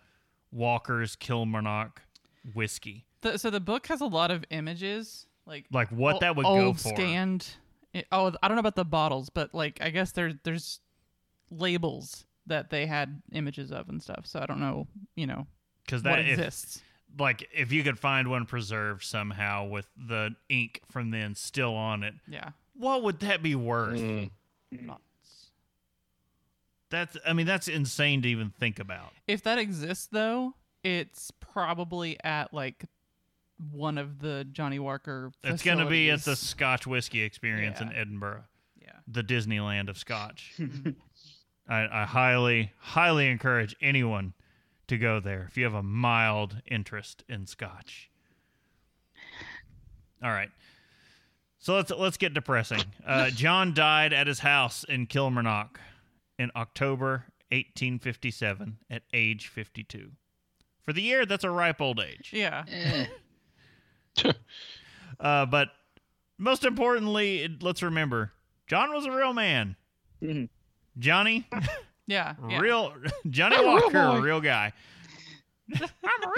Speaker 2: Walker's Kilmarnock whiskey.
Speaker 1: The, so the book has a lot of images, like
Speaker 2: Like what
Speaker 1: ol-
Speaker 2: that would
Speaker 1: old
Speaker 2: go for.
Speaker 1: scanned. i- oh, I don't know about the bottles, but like I guess there there's labels that they had images of and stuff. So I don't know, you know,
Speaker 2: Because
Speaker 1: what
Speaker 2: that if,
Speaker 1: exists.
Speaker 2: like if you could find one preserved somehow with the ink from then still on it,
Speaker 1: Yeah.
Speaker 2: what would that be worth?
Speaker 3: Mm.
Speaker 1: Lots.
Speaker 2: That's I mean that's insane to even think about.
Speaker 1: If that exists though, it's probably at like one of the Johnnie Walker.
Speaker 2: It's going to be at the. Scotch whiskey experience in Edinburgh.
Speaker 1: Yeah.
Speaker 2: the Disneyland of Scotch. I, I highly, highly encourage anyone to go there if you have a mild interest in Scotch. All right. So let's let's get depressing. Uh, John died at his house in Kilmarnock in October 1857 at age 52. For the year, that's a ripe old age.
Speaker 1: Yeah.
Speaker 4: Eh.
Speaker 2: Uh, but most importantly, let's remember John was a real man.
Speaker 4: Mhm.
Speaker 2: Johnny,
Speaker 1: Yeah. yeah.
Speaker 2: real Johnny
Speaker 3: I'm a real
Speaker 2: Walker,
Speaker 3: boy.
Speaker 2: real guy,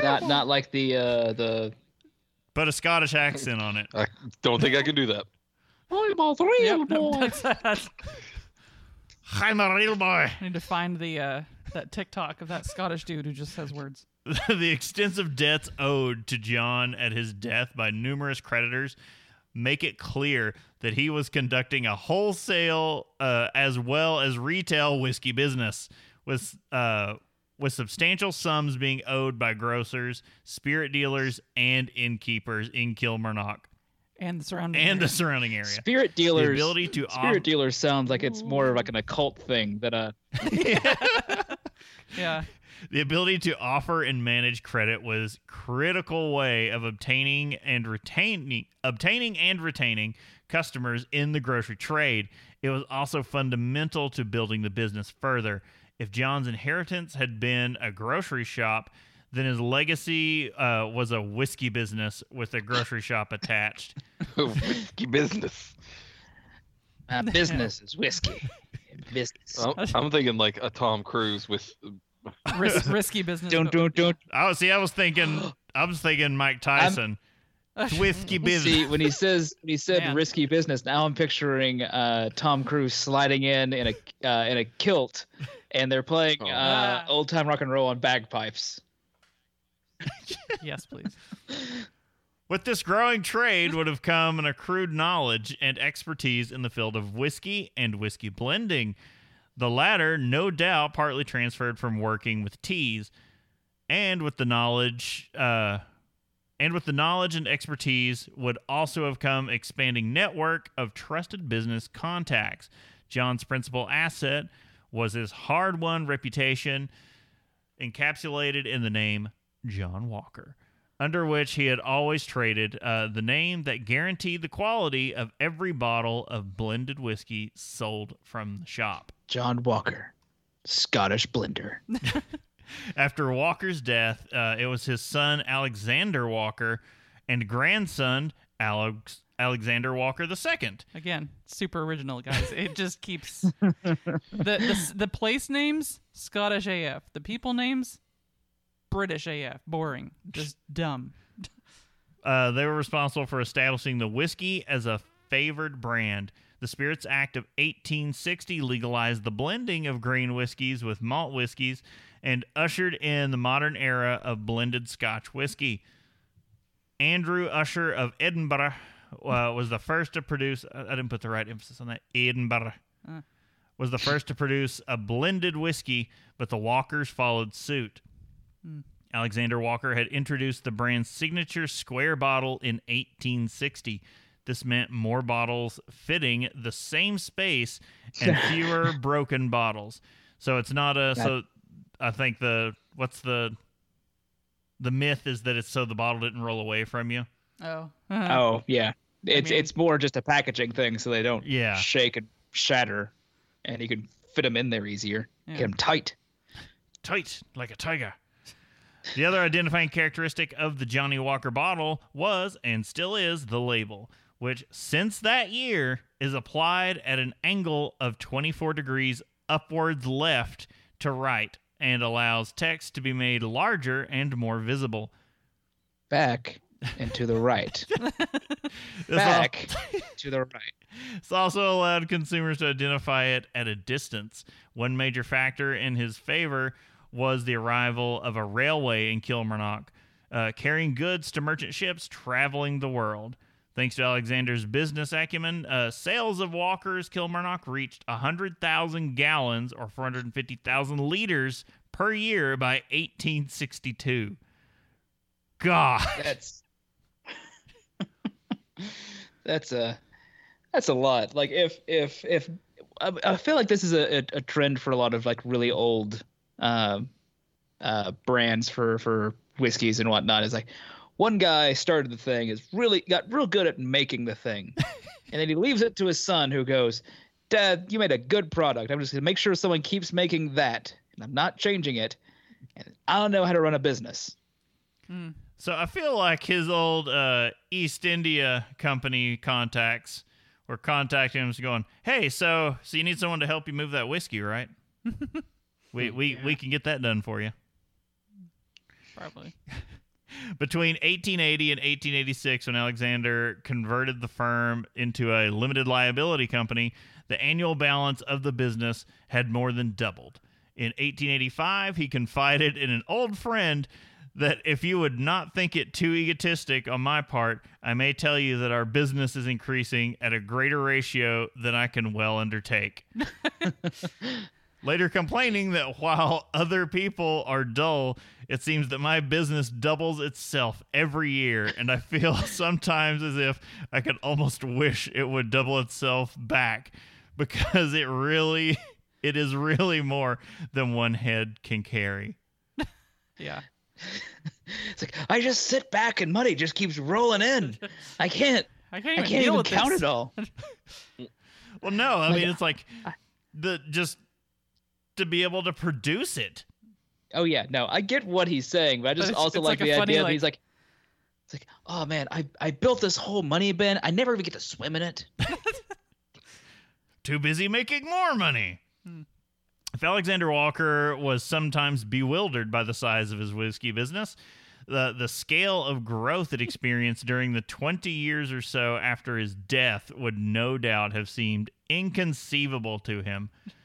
Speaker 4: not not like the uh the
Speaker 2: put a Scottish accent on it.
Speaker 3: I don't think I can do that.
Speaker 4: I'm a real
Speaker 1: Yep, no, that's, that's,
Speaker 2: I'm a real boy.
Speaker 1: I need to find the uh that TikTok of that Scottish dude who just says words.
Speaker 2: the extensive debts owed to John at his death by numerous creditors make it clear that he was conducting a wholesale uh, as well as retail whiskey business with uh, with substantial sums being owed by grocers, spirit dealers, and innkeepers in Kilmarnock
Speaker 1: And the surrounding
Speaker 2: and the
Speaker 1: area.
Speaker 2: surrounding area.
Speaker 4: Spirit dealers.
Speaker 2: ability to
Speaker 4: spirit
Speaker 2: off-
Speaker 4: dealers sounds like it's more of like an occult thing than a.
Speaker 1: yeah.
Speaker 2: The ability to offer and manage credit was critical way of obtaining and retaining obtaining and retaining customers in the grocery trade. It was also fundamental to building the business further. If John's inheritance had been a grocery shop, then his legacy uh, was a whiskey business with a grocery shop attached.
Speaker 3: Whiskey business.
Speaker 4: Uh, business is whiskey. Business.
Speaker 3: I'm, I'm thinking like a Tom Cruise with
Speaker 1: Ris- risky business.
Speaker 4: don't don't don't.
Speaker 2: I was see, I was thinking, I was thinking Mike Tyson, whiskey business.
Speaker 4: See when he says when he said
Speaker 1: Man.
Speaker 4: risky business. Now I'm picturing uh, Tom Cruise sliding in in a uh, in a kilt, and they're playing
Speaker 3: Oh.
Speaker 4: uh,
Speaker 1: Ah.
Speaker 4: old time rock and roll on bagpipes.
Speaker 1: yes, please.
Speaker 2: With this growing trade would have come an accrued knowledge and expertise in the field of whiskey and whiskey blending. The latter, no doubt, partly transferred from working with teas, and with the knowledge, uh, and with the knowledge and expertise would also have come expanding network of trusted business contacts. John's principal asset was his hard-won reputation, encapsulated in the name John Walker under which he had always traded uh, the name that guaranteed the quality of every bottle of blended whiskey sold from the shop.
Speaker 4: John Walker, Scottish blender.
Speaker 2: After Walker's death, uh, it was his son Alexander Walker and grandson Alex- Alexander Walker II.
Speaker 1: Again, super original, guys. It just keeps the, the the place names Scottish AF, the people names British AF, boring, just dumb.
Speaker 2: Uh, they were responsible for establishing the whiskey as a favored brand. The Spirits Act of 1860 legalized the blending of grain whiskeys with malt whiskeys and ushered in the modern era of blended Scotch whiskey. Andrew Usher of Edinburgh uh, was the first to produce. I I didn't put the right emphasis on that. Edinburgh
Speaker 1: Uh.
Speaker 2: was the first to produce a blended whiskey, but the Walkers followed suit. Alexander Walker had introduced the brand's signature square bottle in 1860. This meant more bottles fitting the same space and fewer broken bottles. So it's not a so I think the what's the the myth is that it's so the bottle didn't roll away from you.
Speaker 1: Oh,
Speaker 4: Oh yeah, it's
Speaker 1: mean-
Speaker 4: it's more just a packaging thing, so they don't
Speaker 2: Yeah.
Speaker 4: shake and shatter, and you can fit them in there easier.
Speaker 1: Yeah.
Speaker 4: Get them tight.
Speaker 2: tight like a tiger. The other identifying characteristic of the Johnnie Walker bottle was and still is the label, which since that year is applied at an angle of 24 degrees upwards left to right and allows text to be made larger and more visible.
Speaker 4: Back and to the right. Back to the right.
Speaker 2: It's also allowed consumers to identify it at a distance. One major factor in his favor was the arrival of a railway in Kilmarnock, uh, carrying goods to merchant ships traveling the world. Thanks to Alexander's business acumen, uh, sales of Walker's Kilmarnock reached 100,000 gallons or 450,000 liters per year by 1862. God.
Speaker 4: That's that's a that's a lot. Like if if if I, I feel like this is a, a, a trend for a lot of like really old um uh brands for for whiskeys and whatnot. Is like one guy started the thing, is really got real good at making the thing, and then he leaves it to his son, who goes, "Dad, you made a good product. I'm just gonna make sure someone keeps making that, and I'm not changing it. And I don't know how to run a business."
Speaker 1: Hmm.
Speaker 2: So I feel like his old uh, East India company contacts were contacting him, going, "Hey, so so you need someone to help you move that whiskey, right? we we we can get that done for you."
Speaker 1: probably.
Speaker 2: Between 1880 and 1886, when Alexander converted the firm into a limited liability company, the annual balance of the business had more than doubled. In 1885, he confided in an old friend that if you would not think it too egotistic on my part, I may tell you that our business is increasing at a greater ratio than I can well undertake. Later complaining that while other people are dull, it seems that my business doubles itself every year, and I feel sometimes as if I could almost wish it would double itself back because it really, it is really more than one head can carry.
Speaker 1: Yeah.
Speaker 4: It's like I just sit back and money just keeps rolling in. I can't.
Speaker 1: I can't
Speaker 4: I
Speaker 1: even
Speaker 4: can't
Speaker 1: deal
Speaker 4: even
Speaker 1: with
Speaker 4: count
Speaker 1: this.
Speaker 4: it all.
Speaker 2: Well, no, I
Speaker 4: Like,
Speaker 2: mean it's like the just to be able to produce it.
Speaker 4: Oh yeah, no, I get what he's saying, but I just
Speaker 1: it's-
Speaker 4: also
Speaker 1: it's
Speaker 4: like,
Speaker 1: like
Speaker 4: the
Speaker 1: funny,
Speaker 4: idea
Speaker 1: like-
Speaker 4: he's like, it's like, oh man, I I built this whole money bin. I never even get to swim in it.
Speaker 2: too busy making more money. Hmm. If Alexander Walker was sometimes bewildered by the size of his whiskey business, the the scale of growth it experienced during the 20 years or so after his death would no doubt have seemed inconceivable to him,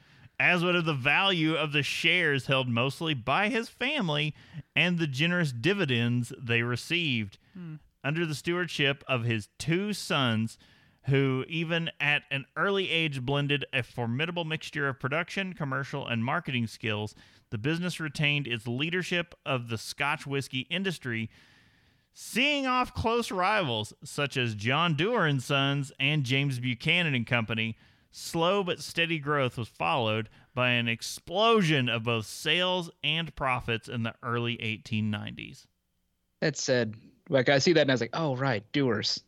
Speaker 2: as would have the value of the shares held mostly by his family and the generous dividends they received hmm. under the stewardship of his two sons who even at an early age blended a formidable mixture of production, commercial, and marketing skills, the business retained its leadership of the Scotch whiskey industry, seeing off close rivals such as John Dewar and Sons and James Buchanan and Company. Slow but steady growth was followed by an explosion of both sales and profits in the early 1890s.
Speaker 4: That said, like I see that and I was like, oh right, Dewar's.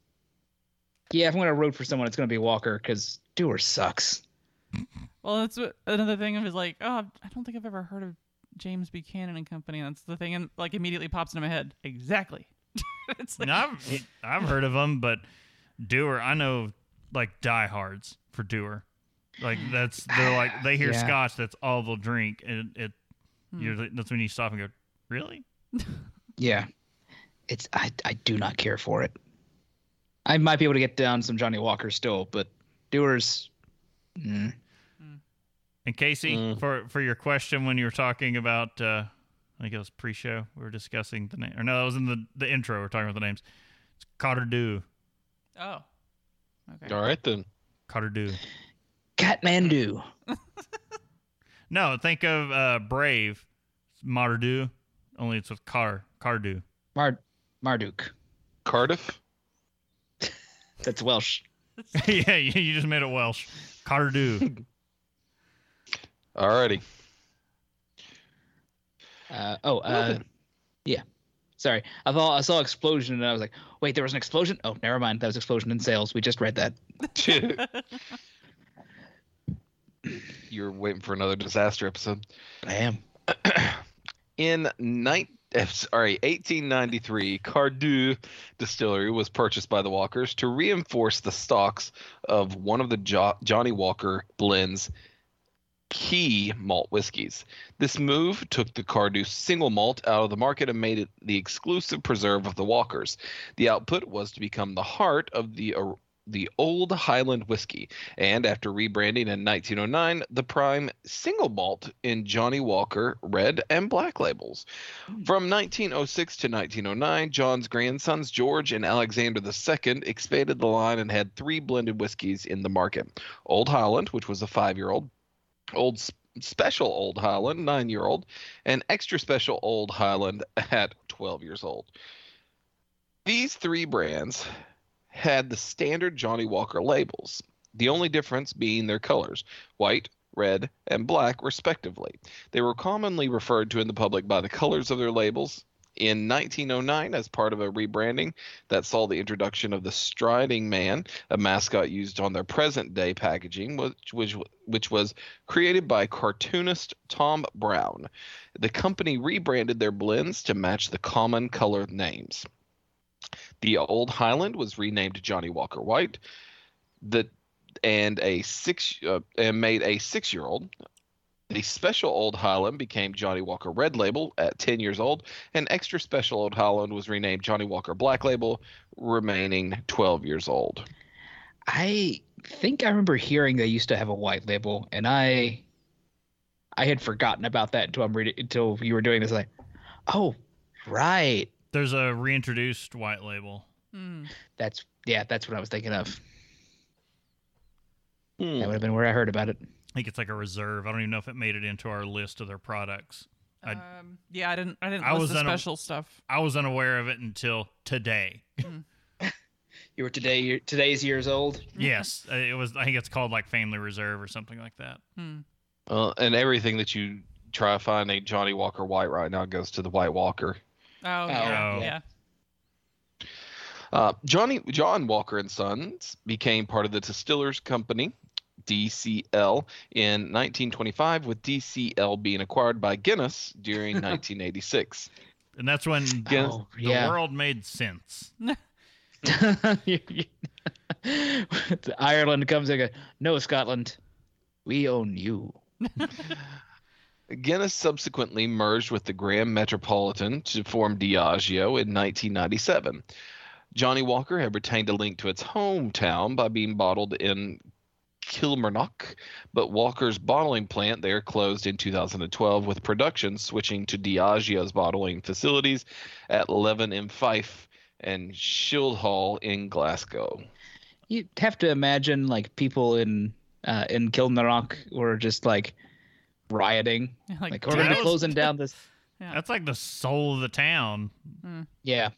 Speaker 4: Yeah, if I'm gonna root for someone, it's gonna be Walker because Dewar's sucks.
Speaker 1: Well, that's what, another thing of is like, oh, I don't think I've ever heard of James Buchanan and Company. That's the thing, and like immediately pops into my head. Exactly. it's like,
Speaker 2: Now, I've I've heard of them, but Dewar, I know like diehards for Dewar. Like that's they're like they hear
Speaker 4: Yeah.
Speaker 2: Scotch, that's all they'll drink, and it
Speaker 1: Hmm.
Speaker 2: you're, that's when you stop and go, really?
Speaker 4: Yeah, it's I I do not care for it. I might be able to get down some Johnnie Walker still, but Dewar's. Mm.
Speaker 2: And Casey,
Speaker 3: Mm.
Speaker 2: for for your question when you were talking about, uh, I think it was pre-show, we were discussing the name, or no, that was in the the intro. We are talking about the names. It's Cotter Dew.
Speaker 1: oh, okay.
Speaker 3: All right then.
Speaker 2: Cotter
Speaker 4: Catmandu.
Speaker 2: No, think of uh, Brave, Mor'du, only it's with Car Cardhu.
Speaker 4: Mar Marduk.
Speaker 3: Cardiff.
Speaker 4: That's Welsh.
Speaker 2: yeah, you you just made it Welsh. Cardhu.
Speaker 3: Alrighty.
Speaker 4: Uh, oh, uh, yeah. Sorry, I thought I saw explosion and I was like, wait, there was an explosion. Oh, never mind. That was explosion in sales. We just read that.
Speaker 3: You're waiting for another disaster episode.
Speaker 4: I am.
Speaker 3: In night, eh, sorry, 1893, Cardhu Distillery was purchased by the Walkers to reinforce the stocks of one of the jo- Johnnie Walker blends key malt whiskeys. This move took the Cardhu single malt out of the market and made it the exclusive preserve of the Walkers. The output was to become the heart of the uh, the old Highland whiskey, and after rebranding in 1909, the prime single malt in Johnnie Walker red and black labels. From 1906 to 1909, John's grandsons George and Alexander II expanded the line and had three blended whiskeys in the market: Old Highland, which was a five-year-old, Old S- Special Old Highland, nine-year-old, and Extra Special Old Highland at 12 years old. These three brands had the standard Johnnie Walker labels, the only difference being their colors white, red, and black, respectively. They were commonly referred to in the public by the colors of their labels. In 1909, as part of a rebranding that saw the introduction of the Striding Man, a mascot used on their present day packaging, which, which, which was created by cartoonist Tom Browne. The company rebranded their blends to match the common color names. The Old Highland was renamed Johnnie Walker White. The and a six uh, and made a six-year-old. The special Old Highland became Johnnie Walker Red Label at 10 years old, and extra special Old Highland was renamed Johnnie Walker Black Label, remaining 12 years old.
Speaker 4: I think I remember hearing they used to have a white label, and I, I had forgotten about that until I'm reading until you were doing this. Like, oh, right.
Speaker 2: There's a reintroduced white label.
Speaker 1: Hmm.
Speaker 4: That's yeah. That's what I was thinking of.
Speaker 3: Hmm.
Speaker 4: That would have been where I heard about it.
Speaker 2: I think it's like a reserve. I don't even know if it made it into our list of their products. I-
Speaker 1: um, yeah, I didn't. I didn't
Speaker 2: I
Speaker 1: list
Speaker 2: was
Speaker 1: the
Speaker 2: on a-
Speaker 1: special stuff.
Speaker 2: I was unaware of it until today.
Speaker 4: You were today. You're, today's years old.
Speaker 2: yes, uh, it was. I think it's called like Family Reserve or something like that.
Speaker 1: Hmm.
Speaker 3: Well, and everything that you try to find a Johnnie Walker White right now goes to the White Walker.
Speaker 1: Oh, yeah,
Speaker 2: Oh.
Speaker 1: yeah.
Speaker 3: Uh, Johnny John Walker and Sons became part of the Distillers Company, DCL, in 1925, with DCL being acquired by Guinness during 1986.
Speaker 2: And that's when
Speaker 3: Yes.
Speaker 4: Oh,
Speaker 2: the
Speaker 4: yeah.
Speaker 2: world made sense.
Speaker 4: Ireland comes and goes, no, Scotland, we own you.
Speaker 3: Guinness subsequently merged with the Grand Metropolitan to form Diageo in 1997. Johnnie Walker had retained a link to its hometown by being bottled in Kilmarnock, but Walker's bottling plant there closed in 2012, with production switching to Diageo's bottling facilities at Leven in Fife and Shieldhall in Glasgow.
Speaker 4: You have to imagine like people in uh, in Kilmarnock were just like rioting.
Speaker 1: Like,
Speaker 4: Like, we're gonna be closing down this.
Speaker 2: That's like the soul of the town.
Speaker 4: Yeah,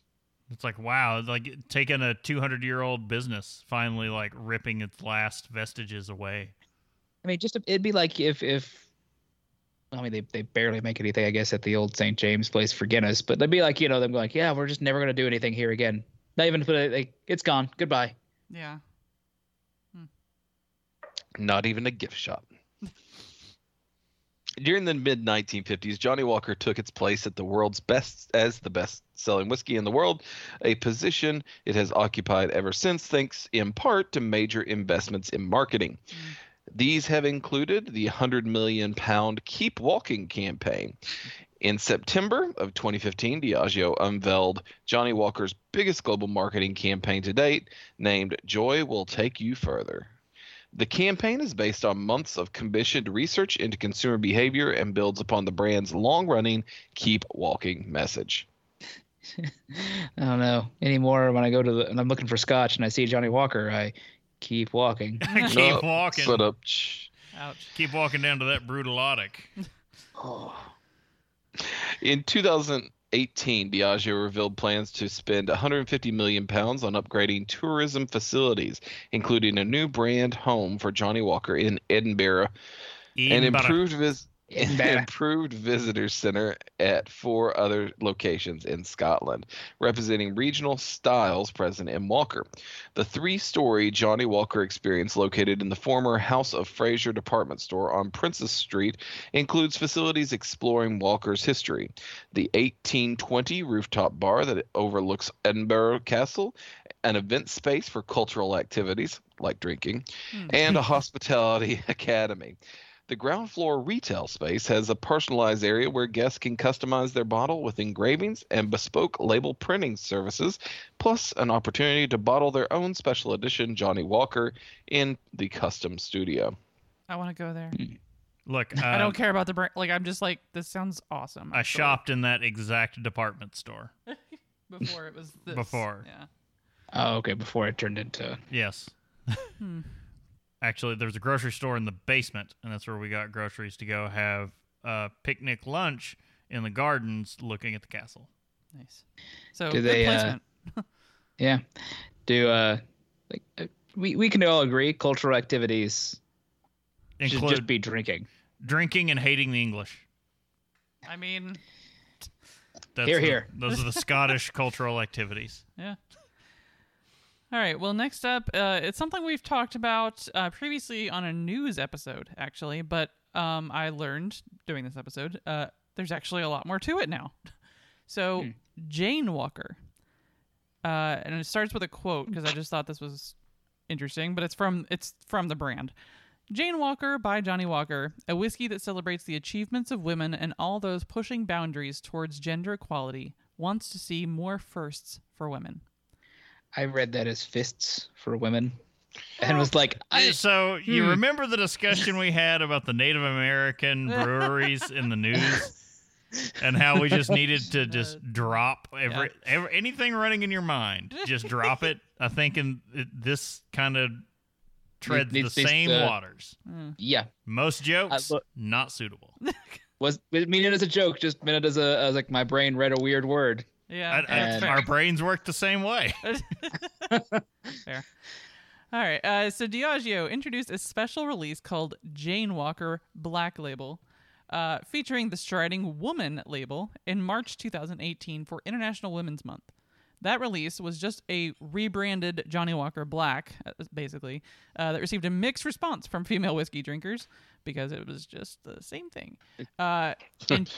Speaker 2: It's like wow, it's like taking a 200 year old business, finally like ripping its last vestiges away.
Speaker 4: I mean, just it'd be like if if. I mean, they, they barely make anything, I guess, at the old St. James place for Guinness, but they'd be like, you know, them like, yeah, we're just never gonna do anything here again. Not even put it, like, it's gone. Goodbye.
Speaker 1: yeah. Hmm.
Speaker 3: Not even a gift shop. During the mid 1950s, Johnnie Walker took its place at the world's best as the best selling whiskey in the world, a position it has occupied ever since, thanks in part to major investments in marketing. These have included the 100 million pound Keep Walking campaign. In September of 2015, Diageo unveiled Johnnie Walker's biggest global marketing campaign to date, named Joy Will Take You Further. The campaign is based on months of commissioned research into consumer behavior and builds upon the brand's long running Keep Walking message.
Speaker 4: I don't know anymore. When I go to the and I'm looking for scotch and I see Johnnie Walker, I keep walking.
Speaker 2: Keep
Speaker 3: No,
Speaker 2: walking.
Speaker 3: Shut up.
Speaker 1: Ouch.
Speaker 2: Keep walking down to that brutalotic.
Speaker 4: oh,
Speaker 3: In 2018, Diageo revealed plans to spend 150 million pounds on upgrading tourism facilities, including a new brand home for Johnnie Walker in Edinburgh and improved vis-
Speaker 4: Edinburgh.
Speaker 3: improved visitor center at four other locations in Scotland, representing regional styles present in Walker. The three-story Johnnie Walker experience, located in the former House of Fraser department store on Princes Street, includes facilities exploring Walker's history, the 1820 rooftop bar that overlooks Edinburgh Castle, an event space for cultural activities like drinking,
Speaker 1: Hmm.
Speaker 3: and a hospitality academy. The ground floor retail space has a personalized area where guests can customize their bottle with engravings and bespoke label printing services, plus an opportunity to bottle their own special edition Johnnie Walker in the custom studio.
Speaker 1: I want to go there.
Speaker 2: Look,
Speaker 1: I
Speaker 2: um,
Speaker 1: don't care about the brand. Like, I'm just like, this sounds awesome.
Speaker 2: I shopped in that exact department store.
Speaker 1: before it was this.
Speaker 2: Before.
Speaker 1: Yeah.
Speaker 4: oh, okay. Before it turned into
Speaker 2: Yes.
Speaker 1: Hmm.
Speaker 2: Actually, there's a grocery store in the basement, and that's where we got groceries to go have a picnic lunch in the gardens looking at the castle.
Speaker 1: Nice. So
Speaker 4: Do
Speaker 1: good
Speaker 4: they, uh,
Speaker 1: placement.
Speaker 4: yeah. Do uh, like uh, we we can all agree cultural activities should just be drinking.
Speaker 2: drinking and hating the English.
Speaker 1: I mean,
Speaker 2: That's
Speaker 4: Hear,
Speaker 2: the-
Speaker 4: hear.
Speaker 2: Those are the Scottish cultural activities.
Speaker 1: yeah. All right. Well, next up, uh, it's something we've talked about uh, previously on a news episode, actually. But um, I learned doing this episode, uh, there's actually a lot more to it now. So
Speaker 4: Hmm.
Speaker 1: Jane Walker, uh, and it starts with a quote because I just thought this was interesting. But it's from it's from the brand. Jane Walker by Johnnie Walker, a whiskey that celebrates the achievements of women and all those pushing boundaries towards gender equality, wants to see more firsts for women.
Speaker 4: I read that as fists for women. and was like, I,
Speaker 2: so you
Speaker 4: hmm.
Speaker 2: remember the discussion we had about the Native American breweries in the news? and how we just needed to just drop every, every anything running in your mind. Just drop it. I think in it, this kind of treads the same waters.
Speaker 1: Mm.
Speaker 4: yeah,
Speaker 2: Most jokes not suitable.
Speaker 4: was meant it as a joke, just meant it as a as like my brain read a weird word.
Speaker 1: Yeah,
Speaker 2: I- I-
Speaker 4: and-
Speaker 2: our brains work the same way.
Speaker 1: Fair. All right. Uh, so Diageo introduced a special release called Jane Walker Black Label, uh, featuring the Striding Woman label in March 2018 for International Women's Month. That release was just a rebranded Johnnie Walker Black, uh, basically, uh, that received a mixed response from female whiskey drinkers because it was just the same thing. Uh, in-
Speaker 4: It's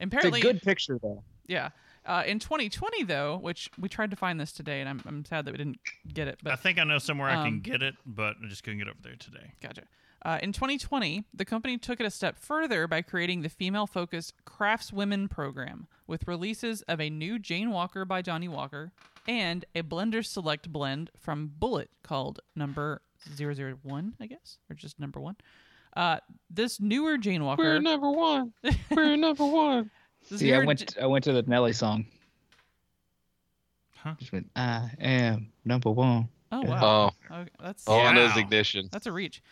Speaker 4: a
Speaker 1: apparently,
Speaker 4: good picture though.
Speaker 1: yeah. Uh, in 2020, though, which we tried to find this today, and I'm, I'm sad that we didn't get it. But
Speaker 2: I think I know somewhere I
Speaker 1: um,
Speaker 2: can get it, but I just couldn't get over there today.
Speaker 1: Gotcha. Uh, in 2020, the company took it a step further by creating the female focused Craftswomen program with releases of a new Jane Walker by Johnnie Walker and a Blender Select blend from Bulleit called number 001, I guess, or just number one. Uh, this newer Jane Walker.
Speaker 3: We're number one. We're number one.
Speaker 1: This
Speaker 4: See, I went I went to the Nelly song.
Speaker 2: Huh?
Speaker 4: Just went, I am number one.
Speaker 1: oh, wow.
Speaker 3: Oh,
Speaker 1: Okay, that's
Speaker 3: all I know ignition.
Speaker 1: That's a reach.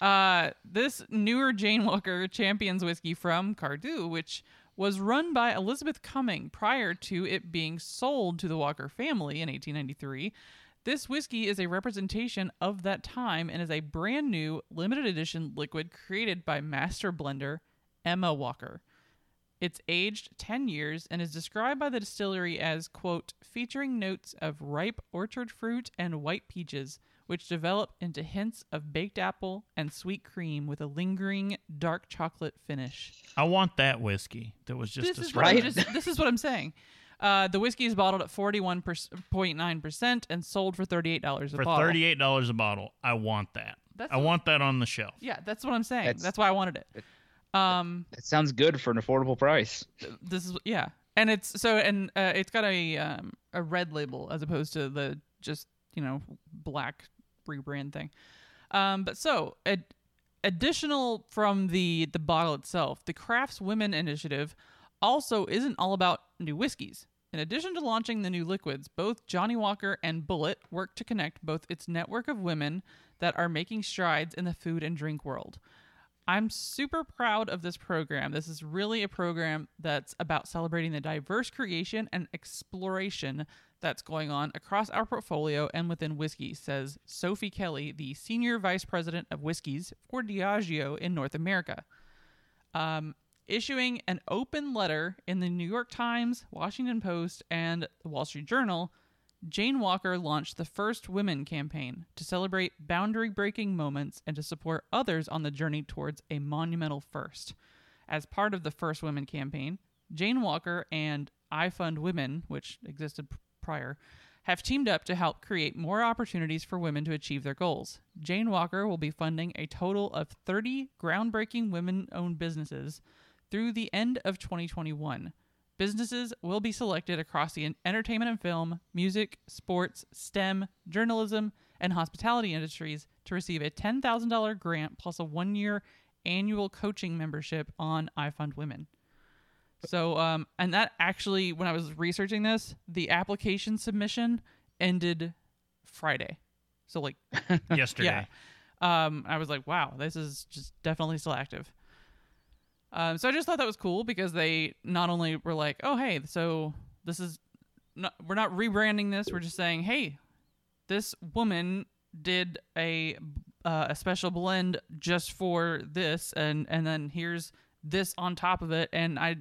Speaker 1: Uh, this newer Jane Walker champions whiskey from Cardhu, which was run by Elizabeth Cumming prior to it being sold to the Walker family in 1893. This whiskey is a representation of that time and is a brand new limited edition liquid created by master blender Emma Walker. It's aged 10 years and is described by the distillery as, quote, featuring notes of ripe orchard fruit and white peaches, which develop into hints of baked apple and sweet cream with a lingering dark chocolate finish.
Speaker 2: I want that whiskey that was just
Speaker 1: this, is what
Speaker 2: described.
Speaker 4: Right?
Speaker 1: just, this is what I'm saying. Uh, the whiskey is bottled at 41.9% and sold for $38 a
Speaker 2: For
Speaker 1: bottle.
Speaker 2: thirty-eight dollars a bottle, I want that.
Speaker 1: That's
Speaker 2: I
Speaker 1: what-
Speaker 2: want that on the shelf.
Speaker 1: Yeah, that's what I'm saying.
Speaker 4: That's-
Speaker 1: That's, why I wanted it. Um,
Speaker 4: That sounds good for an affordable price.
Speaker 1: this is yeah, and it's so and uh, it's got a um, a red label as opposed to the just you know black rebrand thing. Um, but so ad- additional from the the bottle itself, the Crafts Women Initiative also isn't all about new whiskeys. In addition to launching the new liquids, both Johnnie Walker and Bulleit work to connect both its network of women that are making strides in the food and drink world. I'm super proud of this program. This is really a program that's about celebrating the diverse creation and exploration that's going on across our portfolio and within whiskey, says Sophie Kelly, the Senior Vice President of Whiskies for Diageo in North America. Um, issuing an open letter in the New York Times, Washington Post, and the Wall Street Journal, Jane Walker launched the First Women campaign to celebrate boundary breaking moments and to support others on the journey towards a monumental first. As part of the First Women campaign, Jane Walker and I Fund Women, which existed prior, have teamed up to help create more opportunities for women to achieve their goals. Jane Walker will be funding a total of 30 groundbreaking women owned businesses through the end of 2021. Businesses will be selected across the entertainment and film, music, sports, STEM, journalism, and hospitality industries to receive a $10,000 grant plus a one year annual coaching membership on iFund Women. So, um, and that actually, when I was researching this, the application submission ended Friday. So, like,
Speaker 2: Yesterday.
Speaker 1: yeah. Um, I was like, wow, this is just definitely still active. Um, so I just thought that was cool because they not only were like, oh, hey, so this is not, we're not rebranding this. We're just saying, hey, this woman did a uh, a special blend just for this, and and then here's this on top of it, and I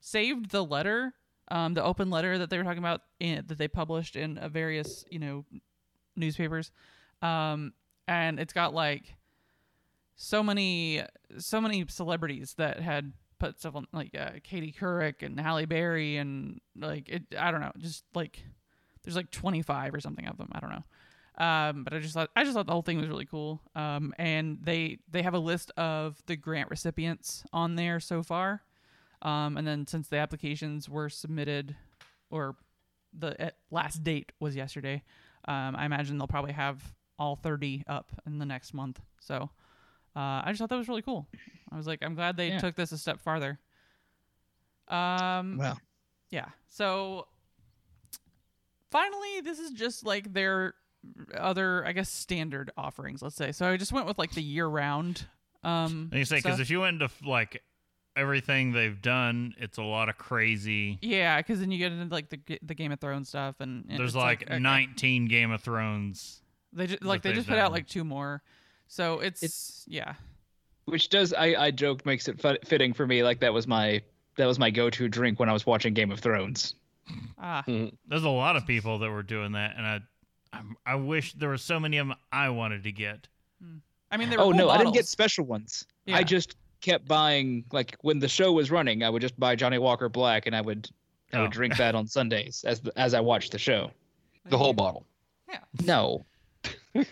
Speaker 1: saved the letter, um, the open letter that they were talking about in, that they published in various you know newspapers, um, and it's got like so many so many celebrities that had put stuff on like uh, Katie Couric and Halle Berry and like it I don't know just like there's like 25 or something of them I don't know. Um, but I just thought I just thought the whole thing was really cool. Um, and they they have a list of the grant recipients on there so far. Um, and then since the applications were submitted or the last date was yesterday um, I imagine they'll probably have all 30 up in the next month. So uh, I just thought that was really cool. I was like, I'm glad they
Speaker 4: Yeah.
Speaker 1: took this a step farther. Um,
Speaker 4: Well,
Speaker 1: yeah. So finally, this is just like their other, I guess, standard offerings. Let's say. So I just went with like the year-round. Um,
Speaker 2: And you say because if you went into like everything they've done, it's a lot of crazy.
Speaker 1: yeah, because then you get into like the the Game of Thrones stuff, and and
Speaker 2: There's
Speaker 1: it's
Speaker 2: like,
Speaker 1: okay.
Speaker 2: 19 Game of Thrones.
Speaker 1: They just like they just put out like two more. So it's,
Speaker 4: It's-
Speaker 1: yeah.
Speaker 4: which does I I joke makes it fit- fitting for me. Like that was my that was my go-to drink when I was watching Game of Thrones.
Speaker 1: Ah,
Speaker 2: There's a lot of people that were doing that, and I, I, I wish there were so many of them I wanted to get.
Speaker 1: I mean, there were
Speaker 4: Oh
Speaker 1: cool
Speaker 4: no, I didn't get special ones.
Speaker 1: Yeah.
Speaker 4: I just kept buying like when the show was running, I would just buy Johnnie Walker Black and I would I
Speaker 2: Oh.
Speaker 4: would drink that on Sundays as the, as I watched the show.
Speaker 3: The whole bottle. Yeah.
Speaker 4: No.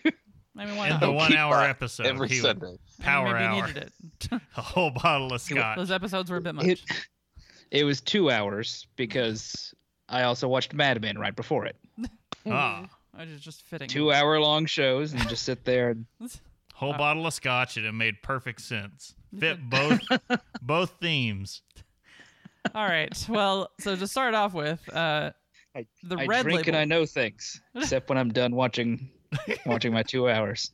Speaker 1: I mean, why
Speaker 2: In the
Speaker 3: Don't
Speaker 2: one
Speaker 3: keep
Speaker 2: hour episode,
Speaker 3: Every
Speaker 2: he
Speaker 3: Sunday.
Speaker 2: power
Speaker 1: Maybe
Speaker 2: hour,
Speaker 1: needed it.
Speaker 2: a whole bottle of scotch.
Speaker 1: Those episodes were a bit much.
Speaker 4: It it was 2 hours because I also watched Mad Men right before it.
Speaker 2: ah,
Speaker 1: I was just fitting.
Speaker 4: 2 hour long shows and just sit there and
Speaker 2: whole
Speaker 1: Uh,
Speaker 2: bottle of scotch, and it made perfect sense. Fit both both themes.
Speaker 1: All right. Well, so to start off with, uh,
Speaker 4: I-
Speaker 1: the
Speaker 4: I
Speaker 1: red
Speaker 4: drink
Speaker 1: label.
Speaker 4: and I know things, except when I'm done watching watching my 2 hours.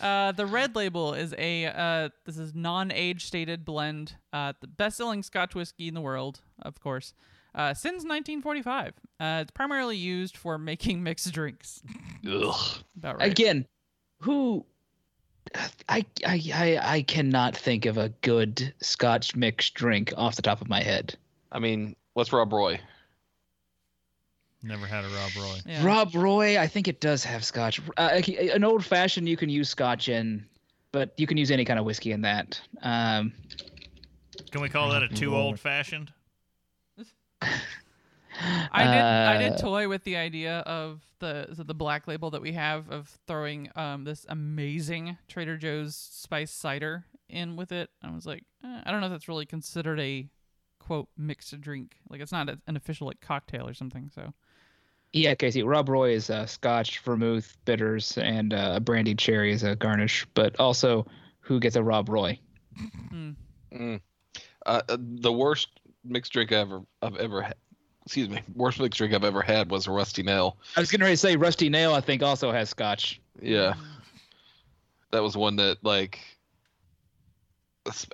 Speaker 1: Uh, the red label is a uh, this is non-age stated blend, uh, the best-selling Scotch whiskey in the world, of course, uh, since 1945. Uh, it's primarily used for making mixed drinks.
Speaker 3: Ugh.
Speaker 1: About right.
Speaker 4: Again, who I, I I I cannot think of a good Scotch mixed drink off the top of my head.
Speaker 3: I mean, what's Rob Roy?
Speaker 2: Never had a Rob Roy.
Speaker 1: Yeah.
Speaker 4: Rob Roy, I think it does have Scotch. Uh, an old fashioned you can use Scotch in, but you can use any kind of whiskey in that. Um,
Speaker 2: Can we call that a too old fashioned?
Speaker 1: I did. I did
Speaker 4: uh,
Speaker 1: toy with the idea of the the black label that we have of throwing um this amazing Trader Joe's spice cider in with it. I was like, eh, I don't know if that's really considered a quote mixed drink. Like it's not a, an official like cocktail or something. So
Speaker 4: yeah, Casey. Rob Roy is uh, Scotch, vermouth, bitters, and uh, brandied cherry as a garnish. But also, who gets a Rob Roy?
Speaker 1: mm,
Speaker 3: Mm. Uh, uh, the worst mixed drink I ever I've ever had. Excuse me. Worst mixed drink I've ever had was a Rusty Nail.
Speaker 4: I was getting ready to say Rusty Nail. I think also has Scotch.
Speaker 3: Yeah, that was one that like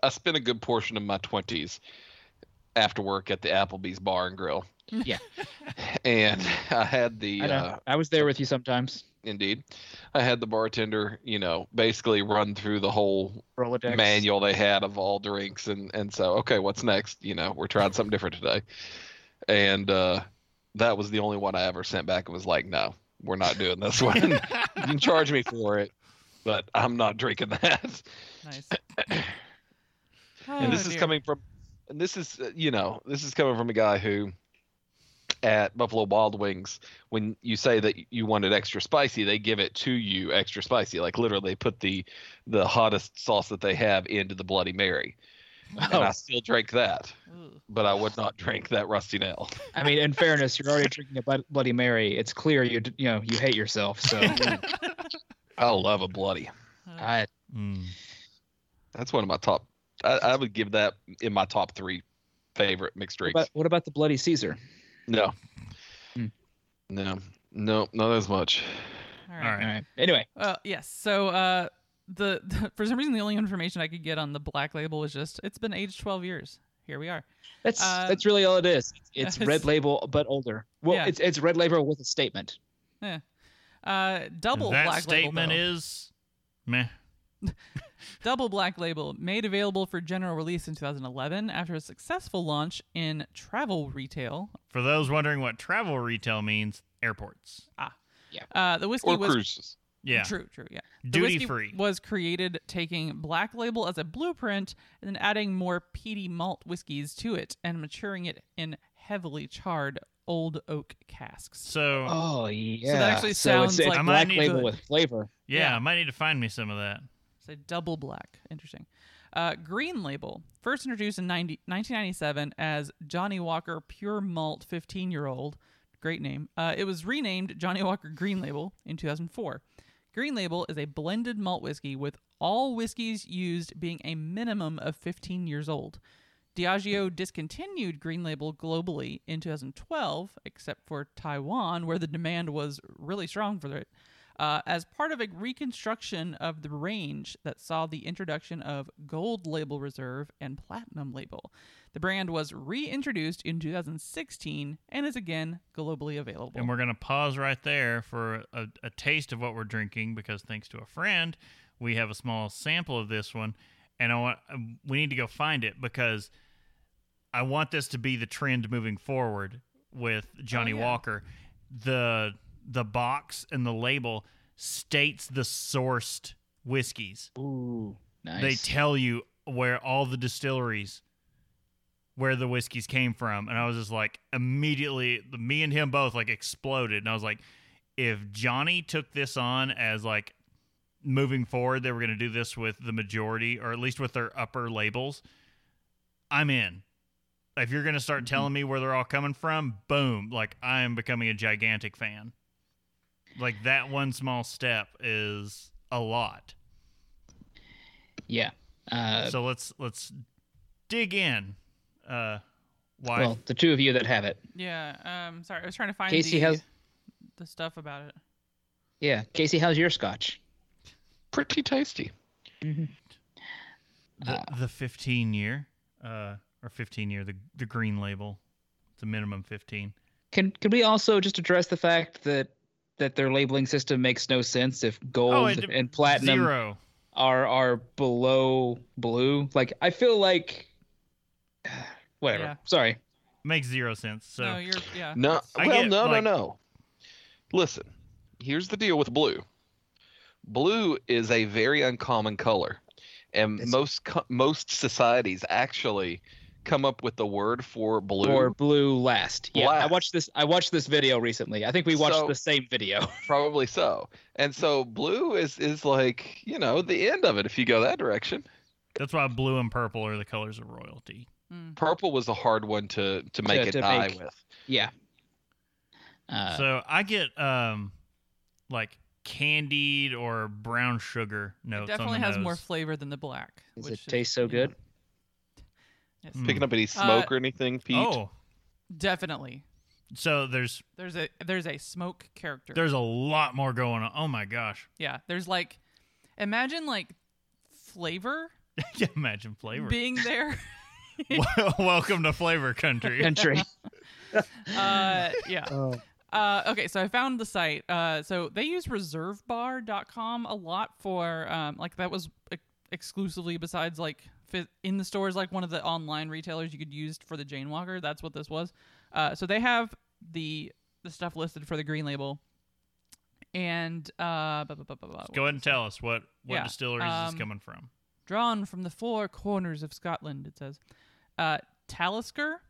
Speaker 3: I spent a good portion of my twenties after work at the Applebee's Bar and Grill.
Speaker 4: Yeah.
Speaker 3: and I had the
Speaker 4: I
Speaker 3: uh,
Speaker 4: I was there with you sometimes.
Speaker 3: indeed, I had the bartender, you know, basically run through the whole
Speaker 4: Rolodex.
Speaker 3: manual they had of all drinks and and so okay what's next you know we're trying something different today and uh that was the only one i ever sent back and was like no we're not doing this one you can charge me for it but i'm not drinking that
Speaker 1: nice.
Speaker 3: and this
Speaker 1: Oh,
Speaker 3: is coming from and this is uh, you know this is coming from a guy who at buffalo wild wings when you say that you want it extra spicy they give it to you extra spicy like literally they put the the hottest sauce that they have into the bloody mary and
Speaker 4: Oh,
Speaker 3: i still drank that
Speaker 1: Ugh.
Speaker 3: but i would not drink that rusty nail
Speaker 4: I mean, in fairness, you're already drinking a Bud- Bloody Mary. It's clear you you know you hate yourself. So
Speaker 3: i love a bloody
Speaker 4: I
Speaker 2: Mm.
Speaker 3: that's one of my top I, I would give that in my top three favorite mixed
Speaker 4: what
Speaker 3: drinks
Speaker 4: about, what about the Bloody Caesar?
Speaker 3: No
Speaker 4: Hmm.
Speaker 3: no no not as much
Speaker 1: All
Speaker 2: All
Speaker 1: right.
Speaker 2: right.
Speaker 4: All right. Anyway,
Speaker 1: Well, yes. So, uh, the, the for some reason the only information I could get on the black label was just it's been aged 12 years. Here we are.
Speaker 4: that's
Speaker 1: Uh,
Speaker 4: that's really all it is. It's
Speaker 1: it's-
Speaker 4: red label but older. Well,
Speaker 1: Yeah.
Speaker 4: it's it's red label with a statement. Yeah.
Speaker 1: Uh, double
Speaker 2: that
Speaker 1: black
Speaker 2: statement
Speaker 1: label. though.
Speaker 2: is meh.
Speaker 1: Double Black Label, made available for general release in 2011 after a successful launch in travel retail.
Speaker 2: For those wondering what travel retail means, airports. Ah. Yeah.
Speaker 1: Uh, the whiskey
Speaker 3: or
Speaker 1: was
Speaker 3: cruises
Speaker 2: Yeah.
Speaker 1: true, true, yeah.
Speaker 2: Duty
Speaker 1: whiskey
Speaker 2: free.
Speaker 1: was created taking Black Label as a blueprint and then adding more peaty malt whiskeys to it and maturing it in heavily charred old oak casks.
Speaker 2: So
Speaker 4: Oh yeah.
Speaker 1: So that actually
Speaker 4: it's,
Speaker 1: sounds
Speaker 4: it's
Speaker 1: like
Speaker 2: I might
Speaker 4: black label
Speaker 1: to-
Speaker 4: with flavor.
Speaker 2: yeah,
Speaker 1: yeah.
Speaker 2: I might need to find me some of that.
Speaker 1: Say double black. Interesting. Uh, green label, first introduced in 90, 1997 as Johnnie Walker Pure Malt 15 year old, Great name. Uh, it was renamed Johnnie Walker Green Label in 2004. Green Label is a blended malt whiskey with all whiskeys used being a minimum of 15 years old. Diageo discontinued Green Label globally in 2012, except for Taiwan, where the demand was really strong for it, uh, as part of a reconstruction of the range that saw the introduction of Gold Label Reserve and Platinum Label. The brand was reintroduced in 2016 and is again globally available.
Speaker 2: And we're going to pause right there for a, a taste of what we're drinking because thanks to a friend, we have a small sample of this one. And I want we need to go find it because I want this to be the trend moving forward with Johnny
Speaker 1: yeah.
Speaker 2: Walker. The the box and the label states the sourced whiskeys.
Speaker 4: Ooh, nice.
Speaker 2: They tell you where all the distilleries where the whiskeys came from. And I was just like immediately me and him both like exploded. And I was like if Johnny took this on as like moving forward they were going to do this with the majority or at least with their upper labels I'm in. If you're going to start mm-hmm. telling me where they're all coming from boom like I am becoming a gigantic fan like that one small step is a lot
Speaker 4: yeah. Uh,
Speaker 2: so let's let's dig in. Uh, why?
Speaker 4: well, the two of you that have it.
Speaker 1: yeah, um, sorry, I was trying to find
Speaker 4: Casey
Speaker 1: the,
Speaker 4: has-
Speaker 1: the stuff about it.
Speaker 4: Yeah. Casey, how's your scotch?
Speaker 3: Pretty tasty.
Speaker 2: the,
Speaker 4: uh,
Speaker 2: the 15 year, uh, or 15 year, the the green label, it's a minimum 15.
Speaker 4: Can can we also just address the fact that that their labeling system makes no sense if gold
Speaker 2: Oh, it-
Speaker 4: and platinum
Speaker 2: Zero.
Speaker 4: are are below blue? Like I feel like whatever.
Speaker 1: Yeah.
Speaker 4: Sorry.
Speaker 2: Makes zero sense. So
Speaker 1: no, you're yeah.
Speaker 3: No, well,
Speaker 2: get,
Speaker 3: no,
Speaker 2: like-
Speaker 3: no, no. Listen, here's the deal with blue. Blue is a very uncommon color, and most co- most societies actually come up with the word for blue.
Speaker 4: Or blue last. Yeah. I watched this I watched this video recently. I think we watched
Speaker 3: So-
Speaker 4: the same video.
Speaker 3: Probably so. And so blue is is like you know the end of it if you go that direction.
Speaker 2: that's why blue and purple are the colors of royalty.
Speaker 1: Mm.
Speaker 3: Purple was a hard one to to make
Speaker 4: To-
Speaker 3: it
Speaker 4: to
Speaker 3: die
Speaker 4: make-
Speaker 3: with.
Speaker 4: yeah. Uh,
Speaker 2: so I get um, like candied or brown sugar
Speaker 1: It definitely
Speaker 2: on the
Speaker 1: has more flavor than the black.
Speaker 4: does
Speaker 1: which
Speaker 4: it
Speaker 1: is,
Speaker 4: taste so
Speaker 1: you know,
Speaker 4: good?
Speaker 1: Yes.
Speaker 2: Mm.
Speaker 3: Picking up any smoke or anything, Pete?
Speaker 2: Oh,
Speaker 1: Definitely.
Speaker 2: so there's
Speaker 1: There's a there's a smoke character.
Speaker 2: there's a lot more going on. Oh my gosh.
Speaker 1: yeah, there's like imagine like flavor
Speaker 2: yeah, imagine flavor.
Speaker 1: being there.
Speaker 2: Welcome to flavor country.
Speaker 4: Country.
Speaker 1: uh yeah.
Speaker 4: oh.
Speaker 1: Uh, okay, so I found the site. Uh, so they use reservebar.com a lot for um, like that was ex- exclusively besides like fi- in the stores like one of the online retailers you could use for the Jane Walker. That's what this was. Uh, so they have the the stuff listed for the green label. And uh, bu- bu- bu- bu- bu-
Speaker 2: Go ahead and tell us what what
Speaker 1: Yeah,
Speaker 2: distilleries is
Speaker 1: um,
Speaker 2: this coming from.
Speaker 1: drawn from the four corners of Scotland. It says, uh, Talisker,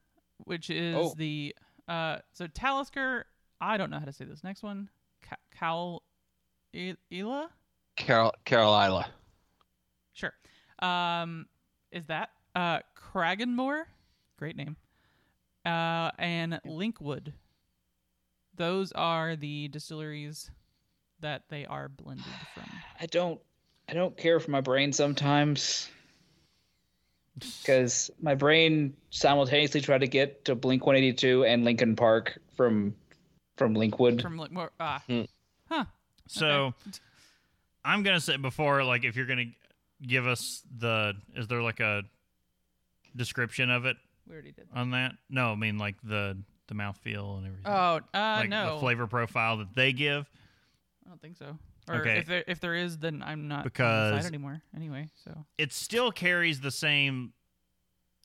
Speaker 1: which is
Speaker 3: Oh.
Speaker 1: the uh, so Talisker. I don't know how to say this next one. Ca- Cal, Ila.
Speaker 3: Carol Carolina.
Speaker 1: Sure. Um, is that uh Cragganmore? Great name. Uh, and Linkwood. Those are the distilleries that they are blended from.
Speaker 4: I don't I don't care for my brain sometimes because my brain simultaneously tried to get to Blink 182 and Linkin Park from from Linkwood.
Speaker 1: From Linkmore. Ah.
Speaker 3: Hmm.
Speaker 1: Huh.
Speaker 2: So I'm gonna say before, like, if you're gonna give us the, is there like a description of it
Speaker 1: We already did.
Speaker 2: on that? No, I mean like the the mouthfeel and everything.
Speaker 1: Oh, uh,
Speaker 2: like
Speaker 1: no.
Speaker 2: the flavor profile that they give.
Speaker 1: I don't think so. Or
Speaker 2: Okay.
Speaker 1: if there if there is, then I'm not on the
Speaker 2: Because-
Speaker 1: site anymore. Anyway, so
Speaker 2: It still carries the same.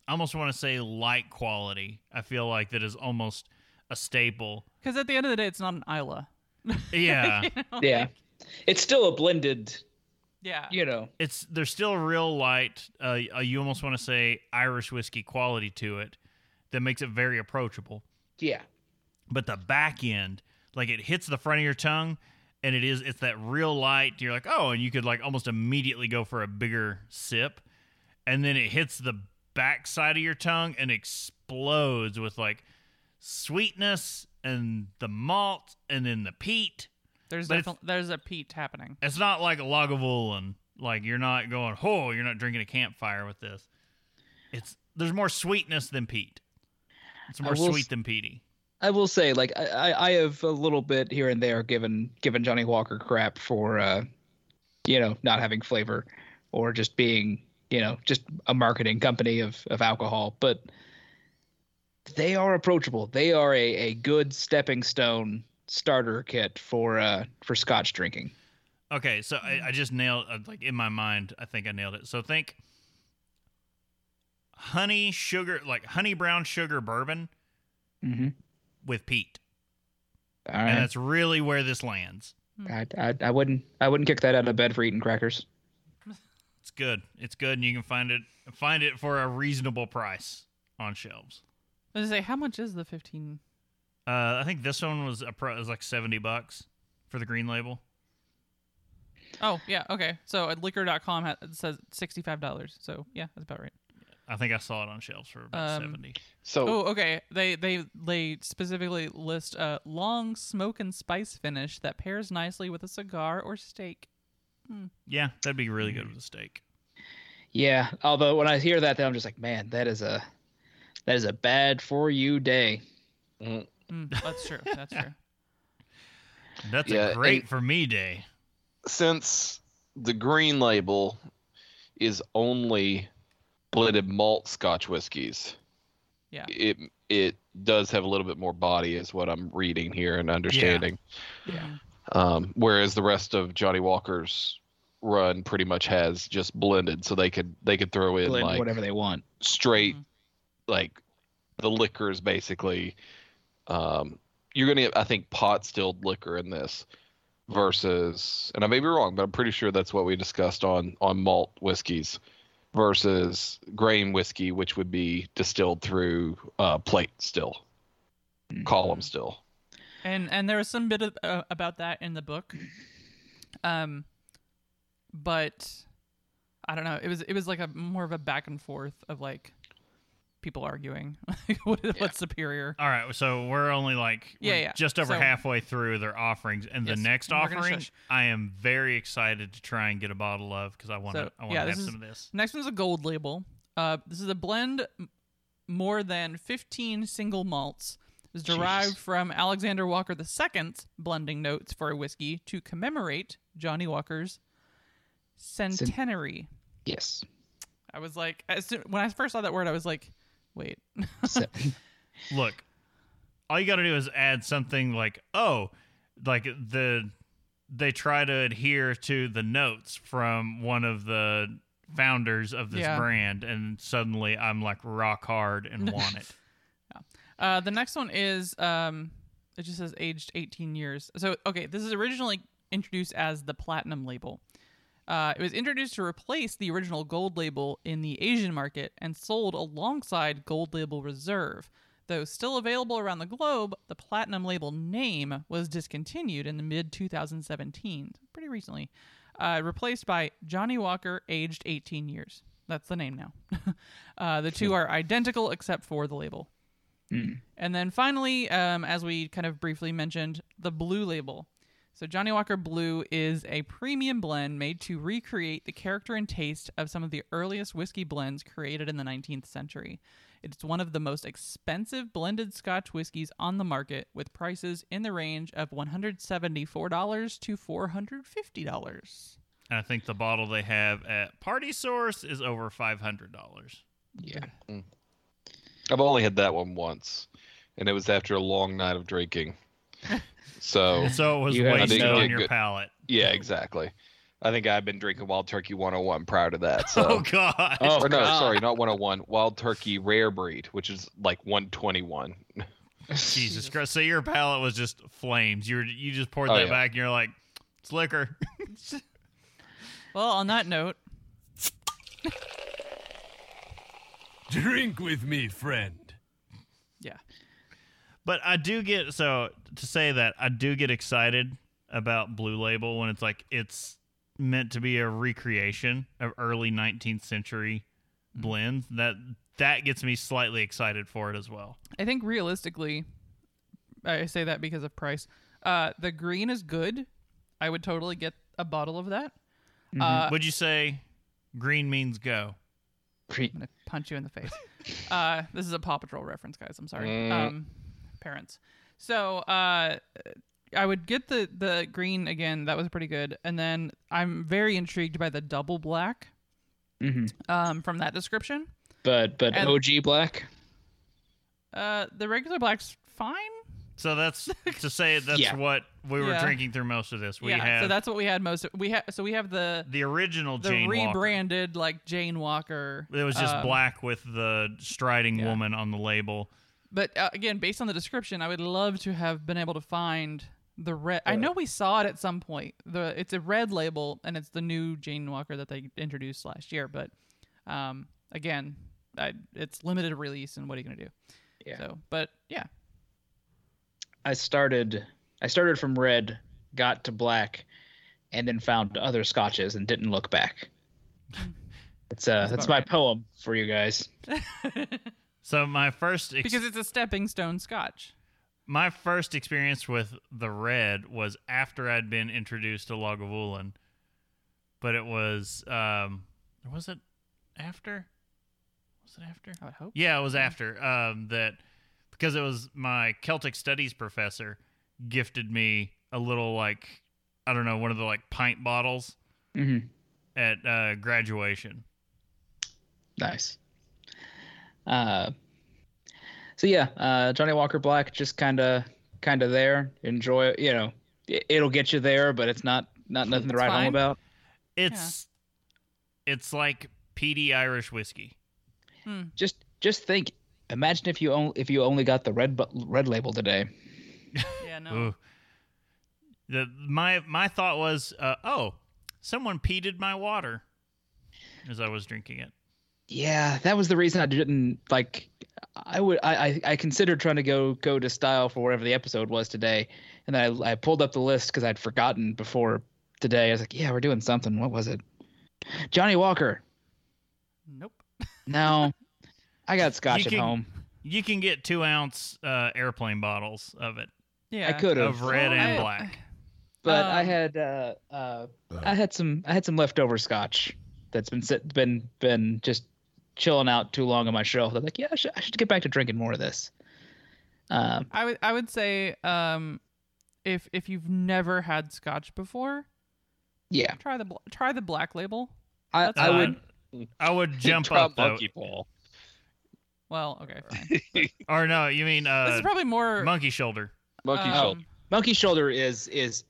Speaker 2: I almost want to say light quality. I feel like that is almost a staple.
Speaker 1: because at the end of the day, it's not an Islay.
Speaker 2: Yeah,
Speaker 1: You know,
Speaker 4: Yeah. It's still a blended,
Speaker 1: yeah.
Speaker 4: you know.
Speaker 2: it's there's still a real light. Uh, uh, you almost want to say Irish whiskey quality to it that makes it very approachable.
Speaker 4: Yeah.
Speaker 2: but the back end like it hits the front of your tongue and it is it's that real light you're like oh and you could like almost immediately go for a bigger sip and then it hits the back side of your tongue and explodes with like sweetness and the malt and then the peat.
Speaker 1: There's
Speaker 2: But it's-
Speaker 1: definitely there's a peat happening.
Speaker 2: It's not like a Lagavulin. Like you're not going, oh, you're not drinking a campfire with this. It's there's more sweetness than peat. It's more sweet
Speaker 4: s-
Speaker 2: than peaty.
Speaker 4: I will say, like, I, I I have a little bit here and there given given Johnnie Walker crap for, uh, you know, not having flavor, or just being, you know, just a marketing company of of alcohol. But they are approachable. They are a, a good stepping stone starter kit for uh for Scotch drinking.
Speaker 2: Okay, so I, I just nailed uh, like in my mind. I think I nailed it. So think honey sugar, like honey brown sugar bourbon
Speaker 4: Mm-hmm.
Speaker 2: with peat,
Speaker 4: All
Speaker 2: and that's really where this lands.
Speaker 4: I, I I wouldn't I wouldn't kick that out of bed for eating crackers.
Speaker 2: It's good. It's good, and you can find it find it for a reasonable price on shelves.
Speaker 1: I was gonna say, how much is the 15?
Speaker 2: Uh, I think this one was a pro, was like seventy bucks for the green label.
Speaker 1: Oh, yeah, okay. So at liquor.com ha- it says $65. So, yeah, that's about right.
Speaker 2: I think I saw it on shelves for about
Speaker 1: Um,
Speaker 2: seventy.
Speaker 3: So
Speaker 1: Oh, okay. They they they specifically list a long smoke and spice finish that pairs nicely with a cigar or steak.
Speaker 2: Yeah, that'd be really good with a steak.
Speaker 4: Yeah. Although when I hear that, then I'm just like, man, that is a that is a bad for you day.
Speaker 3: mm,
Speaker 1: Mm, that's true. That's true.
Speaker 2: That's
Speaker 3: Yeah,
Speaker 2: a great for me day.
Speaker 3: since the green label is only blended malt Scotch whiskies.
Speaker 1: Yeah.
Speaker 3: it it does have a little bit more body, is what I'm reading here and understanding.
Speaker 1: Yeah.
Speaker 3: Um, whereas the rest of Johnnie Walker's run pretty much has just blended, so they could they could throw in
Speaker 4: Blend
Speaker 3: like
Speaker 4: whatever they want.
Speaker 3: straight
Speaker 1: Mhm.
Speaker 3: like the liquors basically. Um, you're gonna get, I think pot stilled liquor in this versus, and I may be wrong, but I'm pretty sure that's what we discussed on on malt whiskeys versus grain whiskey, which would be distilled through uh, plate still,
Speaker 4: Mhm.
Speaker 3: column still.
Speaker 1: And and there was some bit of, uh, about that in the book. Um but I don't know. It was it was like a more of a back and forth of like people arguing what, what's superior.
Speaker 2: All right, so we're only like
Speaker 1: Yeah,
Speaker 2: we're
Speaker 1: yeah.
Speaker 2: just over
Speaker 1: So-
Speaker 2: halfway through their offerings, and
Speaker 1: Yes,
Speaker 2: the next
Speaker 1: and
Speaker 2: offering. I am very excited to try and get a bottle of because I want to.
Speaker 1: So,
Speaker 2: I want to
Speaker 1: yeah,
Speaker 2: have
Speaker 1: this is-
Speaker 2: some of this.
Speaker 1: Next one's a gold label. Uh, this is a blend more than 15 single malts. Is derived
Speaker 3: Jeez.
Speaker 1: from Alexander Walker II's blending notes for a whiskey to commemorate Johnnie Walker's centenary.
Speaker 4: Yes.
Speaker 1: I was like, as soon, when I first saw that word, I was like, wait.
Speaker 4: So,
Speaker 2: Look, all you got to do is add something like, oh, like the they try to adhere to the notes from one of the founders of this
Speaker 1: Yeah.
Speaker 2: brand, and suddenly I'm like rock hard and want it.
Speaker 1: Uh, the next one is um, it just says aged 18 years. So okay, this is originally introduced as the platinum label. Uh, it was introduced to replace the original gold label in the Asian market and sold alongside Gold Label Reserve. Though still available around the globe, the platinum label name was discontinued in the mid 2017, pretty recently, uh, replaced by Johnnie Walker, aged 18 years. That's the name now. uh, the two are identical except for the label. And then finally, um, as we kind of briefly mentioned, the blue label. So Johnnie Walker Blue is a premium blend made to recreate the character and taste of some of the earliest whiskey blends created in the 19th century. It's one of the most expensive blended Scotch whiskeys on the market, with prices in the range of $174 to $450.
Speaker 2: And I think the bottle they have at Party Source is over five hundred dollars.
Speaker 4: yeah. Mm.
Speaker 3: I've only had that one once, and it was after a long night of drinking. So
Speaker 2: So it was
Speaker 4: You had- I
Speaker 2: wasted on your
Speaker 3: good-
Speaker 2: palate.
Speaker 3: yeah, exactly. I think I've been drinking Wild Turkey 101 prior to that. So.
Speaker 2: Oh God!
Speaker 4: Oh,
Speaker 3: or no,
Speaker 4: God.
Speaker 3: sorry, not 101. Wild Turkey Rare Breed, which is like 121.
Speaker 2: Jesus Christ! So your palate was just flames. You were you just poured
Speaker 3: Oh,
Speaker 2: that
Speaker 3: yeah.
Speaker 2: back, and you're like, it's liquor.
Speaker 1: Well, on that note,
Speaker 6: Drink with me, friend.
Speaker 1: Yeah.
Speaker 2: But I do get so to say that I do get excited about Blue Label when it's like it's meant to be a recreation of early 19th century blends. That that gets me slightly excited for it as well.
Speaker 1: I think realistically, I say that because of price. Uh, the green is good. I would totally get a bottle of that. Uh,
Speaker 2: Would you say green means go?
Speaker 4: Pre-
Speaker 1: I'm gonna punch you in the face. uh, this is a Paw Patrol reference, guys. I'm sorry,
Speaker 3: Mm.
Speaker 1: um, parents. So uh, I would get the the green again. That was pretty good. And then I'm very intrigued by the double black
Speaker 4: Mhm.
Speaker 1: um, from that description.
Speaker 4: But but
Speaker 1: And-
Speaker 4: OG black.
Speaker 1: Uh, the regular black's fine.
Speaker 2: So that's to say that's
Speaker 4: Yeah.
Speaker 2: what we were
Speaker 1: Yeah.
Speaker 2: drinking through most of this. We
Speaker 1: yeah,
Speaker 2: have
Speaker 1: so that's what we had most. Of, we had so we have the
Speaker 2: the original
Speaker 1: the
Speaker 2: Jane Walker.
Speaker 1: rebranded like Jane Walker.
Speaker 2: It was just
Speaker 1: um,
Speaker 2: black with the striding
Speaker 1: yeah.
Speaker 2: woman on the label.
Speaker 1: But uh, again, based on the description, I would love to have been able to find the red. I know we saw it at some point. The it's a red label and it's the new Jane Walker that they introduced last year. But um, again, I, it's limited release, and what are you gonna do?
Speaker 4: Yeah.
Speaker 1: So, but yeah,
Speaker 4: I started I started from red, got to black, and then found other scotches and didn't look back. It's uh that's
Speaker 1: about
Speaker 4: my
Speaker 1: right.
Speaker 4: poem for you guys.
Speaker 2: So my first ex-
Speaker 1: because it's a stepping stone Scotch.
Speaker 2: my first experience with the red was after I'd been introduced to Lagavulin, but it was um was it after? Was it after?
Speaker 1: I would hope.
Speaker 2: Yeah, it was after um that because it was my Celtic studies professor gifted me a little like I don't know one of the like pint bottles
Speaker 4: Mm-hmm.
Speaker 2: at uh, graduation.
Speaker 4: Nice. Uh, so yeah, uh, Johnnie Walker Black just kind of kind of there. Enjoy it. You know, it, it'll get you there, but it's not not nothing to
Speaker 1: It's
Speaker 4: write home about.
Speaker 2: It's it's like peaty Irish whiskey.
Speaker 4: Just just think. Imagine if you only if you only got the red bu- red label today.
Speaker 1: Yeah, no.
Speaker 2: Ooh. The my my thought was, uh, oh, someone peated my water as I was drinking it.
Speaker 4: Yeah, that was the reason I didn't like. I would I I, I considered trying to go go to style for whatever the episode was today, and then I I pulled up the list because I'd forgotten before today. I was like, yeah, we're doing something. What was it? Johnnie Walker.
Speaker 1: Nope.
Speaker 4: No, I got scotch
Speaker 2: You
Speaker 4: at
Speaker 2: can-
Speaker 4: home.
Speaker 2: You can get two ounce uh, airplane bottles of it
Speaker 1: Yeah,
Speaker 4: I could have,
Speaker 2: of red
Speaker 1: Well,
Speaker 2: and
Speaker 1: I-
Speaker 2: black.
Speaker 4: but I
Speaker 1: um,
Speaker 4: had uh, uh, I had some I had some leftover scotch that's been sit, been been just chilling out too long on my shelf. They're like, yeah, I should, I should get back to drinking more of this. Um,
Speaker 1: I would I would say um, if if you've never had Scotch before,
Speaker 4: yeah,
Speaker 1: try the try the black label.
Speaker 4: I, I would.
Speaker 2: I would jump
Speaker 3: Try
Speaker 2: up
Speaker 3: monkey ball.
Speaker 1: Well, okay, fine.
Speaker 2: Or no, you mean
Speaker 1: this
Speaker 2: uh,
Speaker 1: is probably more
Speaker 2: monkey shoulder.
Speaker 3: Monkey
Speaker 1: um,
Speaker 3: shoulder.
Speaker 4: Monkey shoulder is is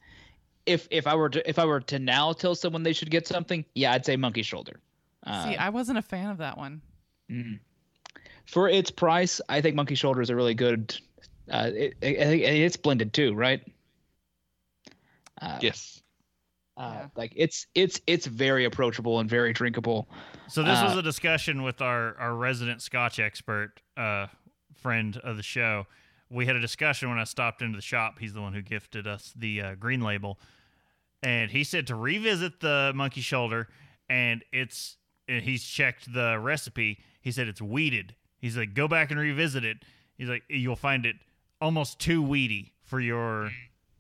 Speaker 4: if if I were to if I were to now tell someone they should get something, yeah, I'd say monkey shoulder. Uh,
Speaker 1: See, I wasn't a fan of that one.
Speaker 4: mhm. For its price, I think monkey shoulder is a really good. Uh, it, it, it- it's blended too, right? Uh,
Speaker 3: Yes.
Speaker 4: uh,
Speaker 1: Yeah.
Speaker 4: like it's it's it's very approachable and very drinkable.
Speaker 2: So this was
Speaker 4: Uh,
Speaker 2: a discussion with our our resident Scotch expert, uh, friend of the show. We had a discussion when I stopped into the shop. He's the one who gifted us the uh, green label, and he said to revisit the monkey shoulder, and it's and he's checked the recipe. He said it's weeded. He's like, go back and revisit it. He's like, you'll find it almost too weedy for your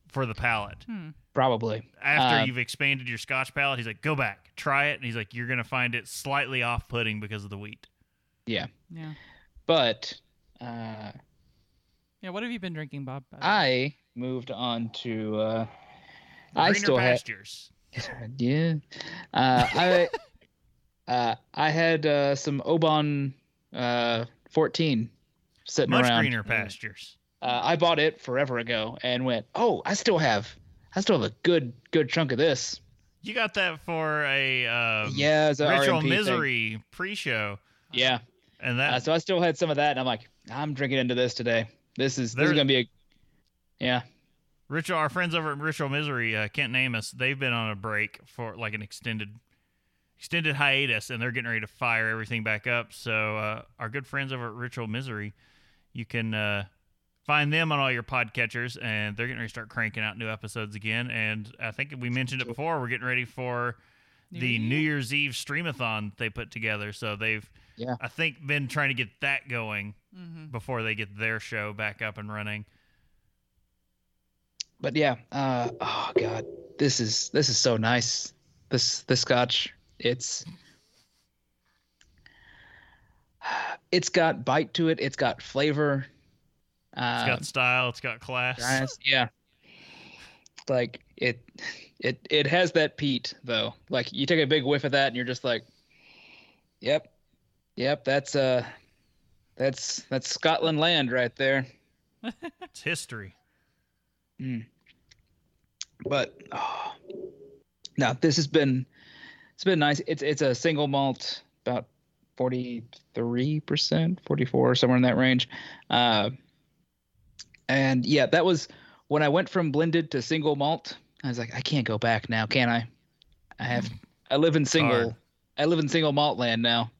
Speaker 2: for the palate.
Speaker 4: Probably.
Speaker 2: After
Speaker 4: Uh,
Speaker 2: you've expanded your Scotch palate, he's like, go back, try it, and he's like, you're gonna find it slightly off-putting because of the wheat.
Speaker 4: Yeah.
Speaker 1: Yeah,
Speaker 4: But uh,
Speaker 1: yeah. What have you been drinking, Bob? by the way?
Speaker 4: I moved on to. Uh, I
Speaker 2: Greener
Speaker 4: still had.
Speaker 2: pastures.
Speaker 4: Yeah. Uh, I uh, I had uh, some Oban uh, 14 sitting
Speaker 2: Much
Speaker 4: around.
Speaker 2: greener pastures.
Speaker 4: Uh, I bought it forever ago and went, oh, I still have, I still have a good good chunk of this.
Speaker 2: You got that for a um,
Speaker 4: yeah, it's a
Speaker 2: ritual
Speaker 4: RMP thing.
Speaker 2: misery pre-show,
Speaker 4: Yeah.
Speaker 2: and
Speaker 4: Uh,
Speaker 2: that
Speaker 4: so I still had some of that, and I'm like, I'm drinking into this today. This is this
Speaker 2: There-
Speaker 4: is gonna be a. Yeah.
Speaker 2: ritual. Our friends over at Ritual Misery, uh, Kent and Amos, they've been on a break for like an extended extended hiatus, and they're getting ready to fire everything back up. So uh, our good friends over at Ritual Misery, you can uh, find them on all your podcatchers, and they're getting ready to start cranking out new episodes again. And I think we mentioned it before. We're getting ready for
Speaker 1: New
Speaker 2: the
Speaker 1: Year?
Speaker 2: New Year's Eve streamathon they put together. So they've,
Speaker 4: Yeah.
Speaker 2: I think, been trying to get that going
Speaker 1: Mhm.
Speaker 2: before they get their show back up and running.
Speaker 4: but yeah, uh, oh god, this is this is so nice. This this scotch, it's it's got bite to it. It's got flavor.
Speaker 2: It's
Speaker 4: Uh,
Speaker 2: got style. It's got class.
Speaker 4: Yeah. Like it, it, it has that peat though. Like you take a big whiff of that, and you're just like, "Yep, yep, that's uh, that's that's Scotland land right there."
Speaker 2: It's history.
Speaker 4: But oh, no, this has been it's been nice. It's it's a single malt, about forty three percent, forty four, somewhere in that range. Uh, and yeah, that was when I went from blended to single malt. I was like, I can't go back now, can I? I have I live in single
Speaker 2: hard.
Speaker 4: I live in single malt land now.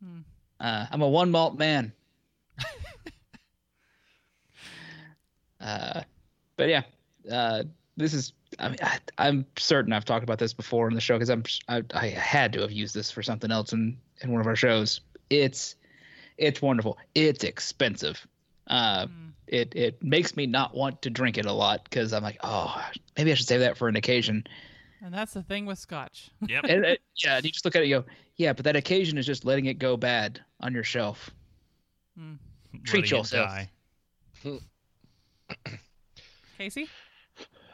Speaker 1: Hmm.
Speaker 4: Uh, I'm a one malt man. uh, but yeah, uh, this is. I mean, I, I'm certain I've talked about this before in the show because I'm. I, I had to have used this for something else in in one of our shows. It's, it's wonderful. It's expensive. Uh,
Speaker 1: Hmm.
Speaker 4: it it makes me not want to drink it a lot because I'm like, oh, maybe I should save that for an occasion.
Speaker 1: And that's the thing with scotch.
Speaker 2: Yep.
Speaker 4: And it, yeah, and you just look at it, you go, yeah, but that occasion is just letting it go bad on your shelf. treat
Speaker 2: Letting
Speaker 4: yourself.
Speaker 1: Casey?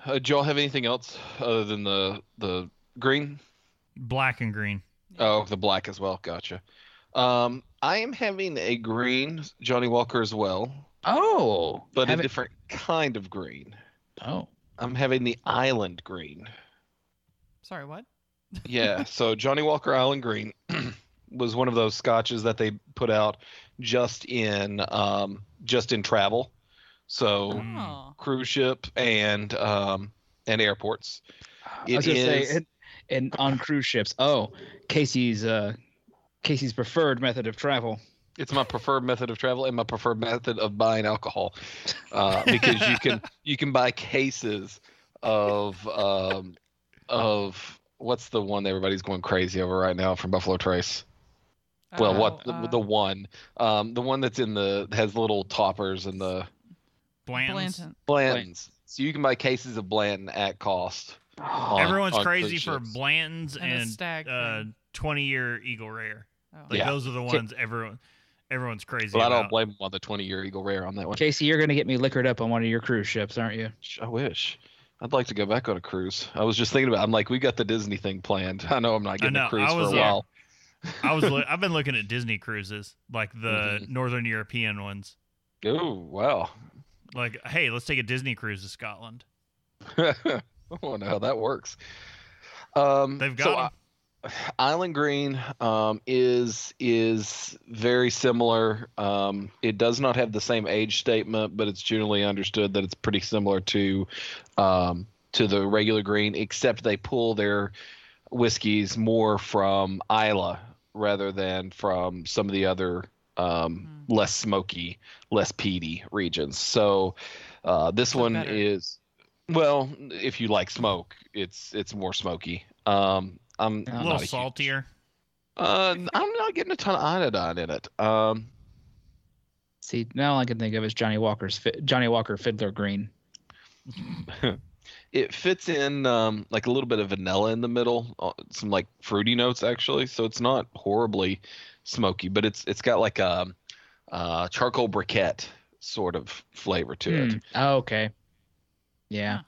Speaker 3: Uh, do y'all have anything else other than the the green?
Speaker 2: Black and green.
Speaker 3: Oh, the black as well. Gotcha. Um, I am having a green Johnnie Walker as well,
Speaker 4: Oh,
Speaker 3: but
Speaker 4: have
Speaker 3: a
Speaker 4: it-
Speaker 3: different kind of green.
Speaker 4: Oh,
Speaker 3: I'm having the Island Green.
Speaker 1: Sorry, what?
Speaker 3: Yeah, so Johnnie Walker Island Green was one of those scotches that they put out just in um, just in travel. So
Speaker 2: Mm.
Speaker 1: Oh.
Speaker 3: cruise ship and um, and airports.
Speaker 4: I was gonna say, and, and on cruise ships. Oh, Casey's uh, Casey's preferred method of travel.
Speaker 3: It's my preferred method of travel and my preferred method of buying alcohol, uh, because you can you can buy cases of um, of what's the one that everybody's going crazy over right now from Buffalo Trace. Well,
Speaker 1: Oh,
Speaker 3: what the,
Speaker 1: uh,
Speaker 3: the one, um, the one that's in the has little toppers and the
Speaker 2: Blanton's.
Speaker 1: Blanton.
Speaker 3: Blantons. So you can buy cases of Blanton at cost. on-
Speaker 2: Everyone's
Speaker 3: on
Speaker 2: crazy for
Speaker 3: ships.
Speaker 2: Blanton's
Speaker 1: And a
Speaker 2: and,
Speaker 1: stag
Speaker 2: uh,
Speaker 1: thing.
Speaker 2: 20 year Eagle Rare.
Speaker 1: Oh.
Speaker 2: Like
Speaker 3: Yeah.
Speaker 2: those are the ones everyone everyone's crazy
Speaker 3: Well, I don't
Speaker 2: about.
Speaker 3: blame them on the 20 year Eagle Rare on that one.
Speaker 4: Casey, you're gonna get me liquored up on one of your cruise ships, aren't you?
Speaker 3: I wish. I'd like to go back on a cruise. I was just thinking about. I'm like, we got the Disney thing planned. I know I'm not getting
Speaker 2: know,
Speaker 3: a cruise
Speaker 2: I
Speaker 3: for a
Speaker 2: uh,
Speaker 3: while.
Speaker 2: I was loo- I've been looking at Disney cruises, like the
Speaker 3: Mhm.
Speaker 2: Northern European ones.
Speaker 3: Oh wow!
Speaker 2: Like, hey, let's take a Disney cruise to Scotland.
Speaker 3: I to know how that works. Um,
Speaker 2: They've
Speaker 3: so,
Speaker 2: got
Speaker 3: uh, Island Green um, is is very similar. Um, it does not have the same age statement, but it's generally understood that it's pretty similar to um, to the regular green, except they pull their whiskeys more from Islay rather than from some of the other um, less smoky, less peaty regions. So uh, this
Speaker 1: So
Speaker 3: one
Speaker 1: better.
Speaker 3: is well, if you like smoke, it's it's more smoky. Um, I'm
Speaker 4: A
Speaker 2: A
Speaker 3: not
Speaker 2: little
Speaker 3: huge-
Speaker 2: saltier.
Speaker 3: uh, I'm not getting a ton of iodine in it. Um,
Speaker 4: See, now all I can think of is Johnnie Walker's Johnnie Walker Fiddler Green.
Speaker 3: it fits in um, like a little bit of vanilla in the middle, uh, some like fruity notes actually. So it's not horribly smoky, but it's it's got like a uh, charcoal briquette sort of flavor to it.
Speaker 4: Hmm. Oh, okay. Yeah.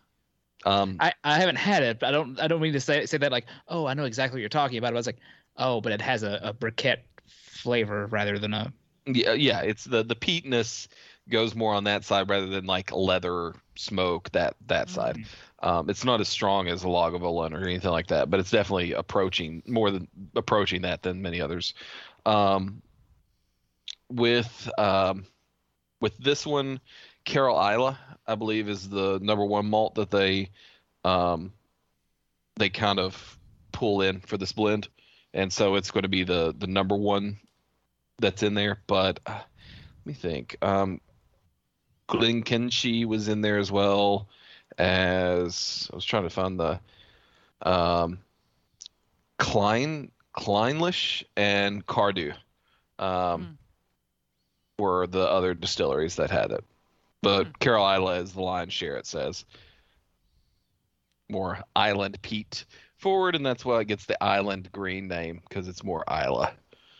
Speaker 3: Um,
Speaker 4: I, I haven't had it, but I don't I don't mean to say say that like, oh, I know exactly what you're talking about. But I was like, oh, but it has a, a briquette flavor rather than a
Speaker 3: yeah, yeah, it's the the peatness goes more on that side rather than like leather smoke that that side. Um, it's not as strong as a Lagavulin or anything like that, but it's definitely approaching more than approaching that than many others. Um, with um, with this one, Caol Ila, I believe, is the number one malt that they um, they kind of pull in for this blend, and so it's going to be the the number one that's in there. But uh, let me think. Um, was in there as well as I was trying to find the um, Klein Clynelish and Cardhu um,
Speaker 1: Hmm.
Speaker 3: were the other distilleries that had it. But
Speaker 1: Hmm.
Speaker 3: Caol Ila is the lion's share. It says more island peat forward, and that's why it gets the island green name because it's more Islay.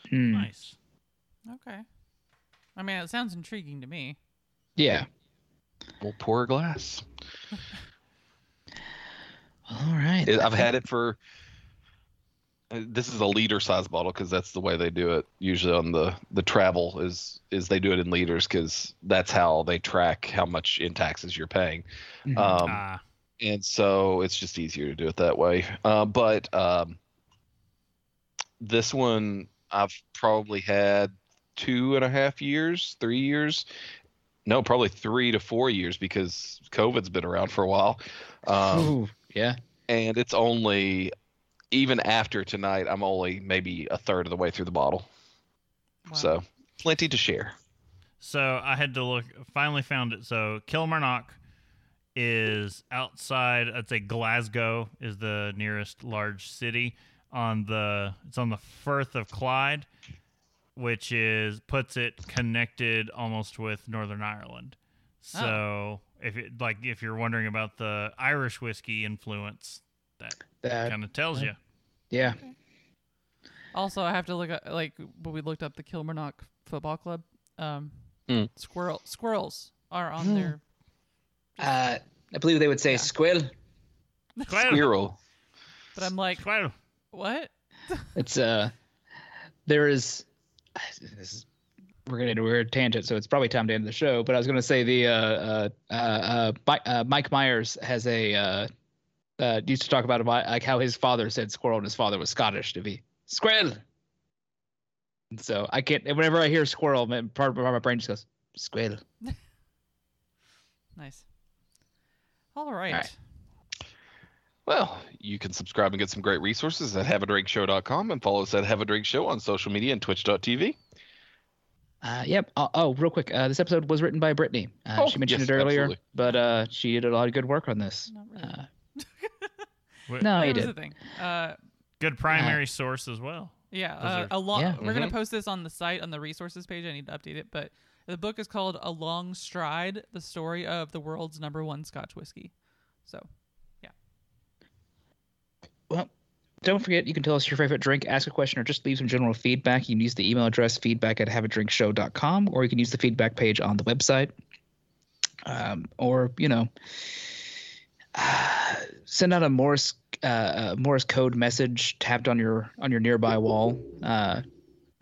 Speaker 4: Hmm.
Speaker 2: Nice.
Speaker 1: Okay. I mean, it sounds intriguing to me.
Speaker 4: Yeah.
Speaker 3: We'll pour a glass.
Speaker 4: All right.
Speaker 3: I've had it for. This is a liter size bottle because that's the way they do it usually on the the travel is is they do it in liters because that's how they track how much in taxes you're paying.
Speaker 4: Mhm.
Speaker 3: Um,
Speaker 2: ah,
Speaker 3: and so it's just easier to do it that way. Uh, but um, this one I've probably had two and a half years, three years. No, probably three to four years because COVID's been around for a while. Um,
Speaker 4: Ooh, yeah.
Speaker 3: and it's only even after tonight, I'm only maybe a third of the way through the bottle.
Speaker 1: Wow.
Speaker 3: So plenty to share.
Speaker 2: so I had to look. Finally found it. So Kilmarnock is outside. I'd say Glasgow is the nearest large city on the. It's on the Firth of Clyde, which is puts it connected almost with Northern Ireland. Oh. So if it like if you're wondering about the Irish whiskey influence, that
Speaker 4: That,
Speaker 2: kind of tells you.
Speaker 4: yeah.
Speaker 1: Also, I have to look at like when we looked up the Kilmarnock Football Club. Um,
Speaker 3: Hmm.
Speaker 1: squirrel squirrels are on
Speaker 4: Hmm.
Speaker 1: there.
Speaker 4: Uh, I believe they would say
Speaker 1: Yeah.
Speaker 4: squill.
Speaker 3: Squirrel.
Speaker 1: But I'm like,
Speaker 2: Well,
Speaker 1: what?
Speaker 4: It's uh, there is. This is we're gonna do a weird tangent, so it's probably time to end the show. But I was gonna say the uh uh uh, uh, uh Mike Myers has a uh, uh used to talk about about, like how his father said squirrel and his father was Scottish to be squirrel. And so I can't. Whenever I hear squirrel, man, part of my brain just goes squirrel.
Speaker 1: Nice. All right.
Speaker 4: right.
Speaker 3: Well, you can subscribe and get some great resources at haveadrinkshow.com and follow us at Have a Drink Show on social media and twitch.tv.
Speaker 4: Uh, yep. Oh, oh, real quick. Uh, this episode was written by Brittany. Uh,
Speaker 3: Oh,
Speaker 4: she mentioned
Speaker 3: yes,
Speaker 4: it earlier,
Speaker 3: absolutely.
Speaker 4: but uh, she did a lot of good work on this.
Speaker 1: Not really.
Speaker 4: Uh,
Speaker 2: Wait,
Speaker 4: no, he
Speaker 1: Here's
Speaker 4: did.
Speaker 1: the thing. Uh,
Speaker 2: good primary source as well.
Speaker 1: yeah, uh,
Speaker 2: are-
Speaker 1: a long.
Speaker 4: Yeah.
Speaker 1: We're gonna
Speaker 3: Mhm.
Speaker 1: post this on the site on the resources page. I need to update it, but the book is called "A Long Stride: The Story of the World's Number One Scotch Whiskey." So, yeah.
Speaker 4: Well, don't forget, you can tell us your favorite drink, ask a question, or just leave some general feedback. You can use the email address feedback at haveadrinkshow.com, or you can use the feedback page on the website. Um, or, you know, send out a Morse uh, uh, Morse code message tapped on your on your nearby wall. Uh,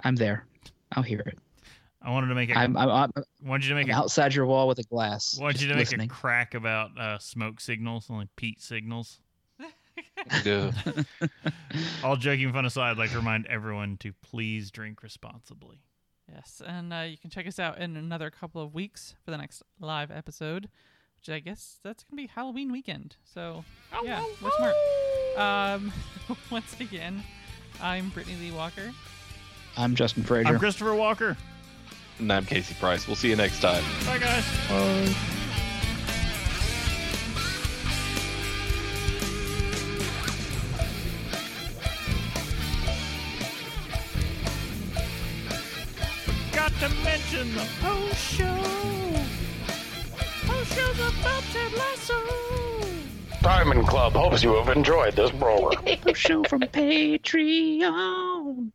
Speaker 4: I'm there. I'll hear it.
Speaker 2: I wanted to make a.
Speaker 4: I'm I'm, I'm,
Speaker 2: wanted you to make
Speaker 4: I'm
Speaker 2: a.
Speaker 4: outside your wall with a glass.
Speaker 2: Wanted you to make
Speaker 4: listening.
Speaker 2: a crack about uh, smoke signals, only peat signals.
Speaker 3: Duh.
Speaker 2: All joking fun aside, I'd like to remind everyone to please drink responsibly.
Speaker 1: yes, and uh, you can check us out in another couple of weeks for the next live episode, which I guess that's gonna be Halloween weekend. So, yeah, we're smart. Um, once again, I'm Brittany Lee Walker.
Speaker 4: I'm Justin Frazier.
Speaker 2: I'm Christopher Walker.
Speaker 3: and I'm Casey Price. We'll see you next time.
Speaker 2: Bye, guys. Got to mention the post show. Post show's about Ted Lasso.
Speaker 5: Diamond Club hopes you have enjoyed this program.
Speaker 4: show from Patreon.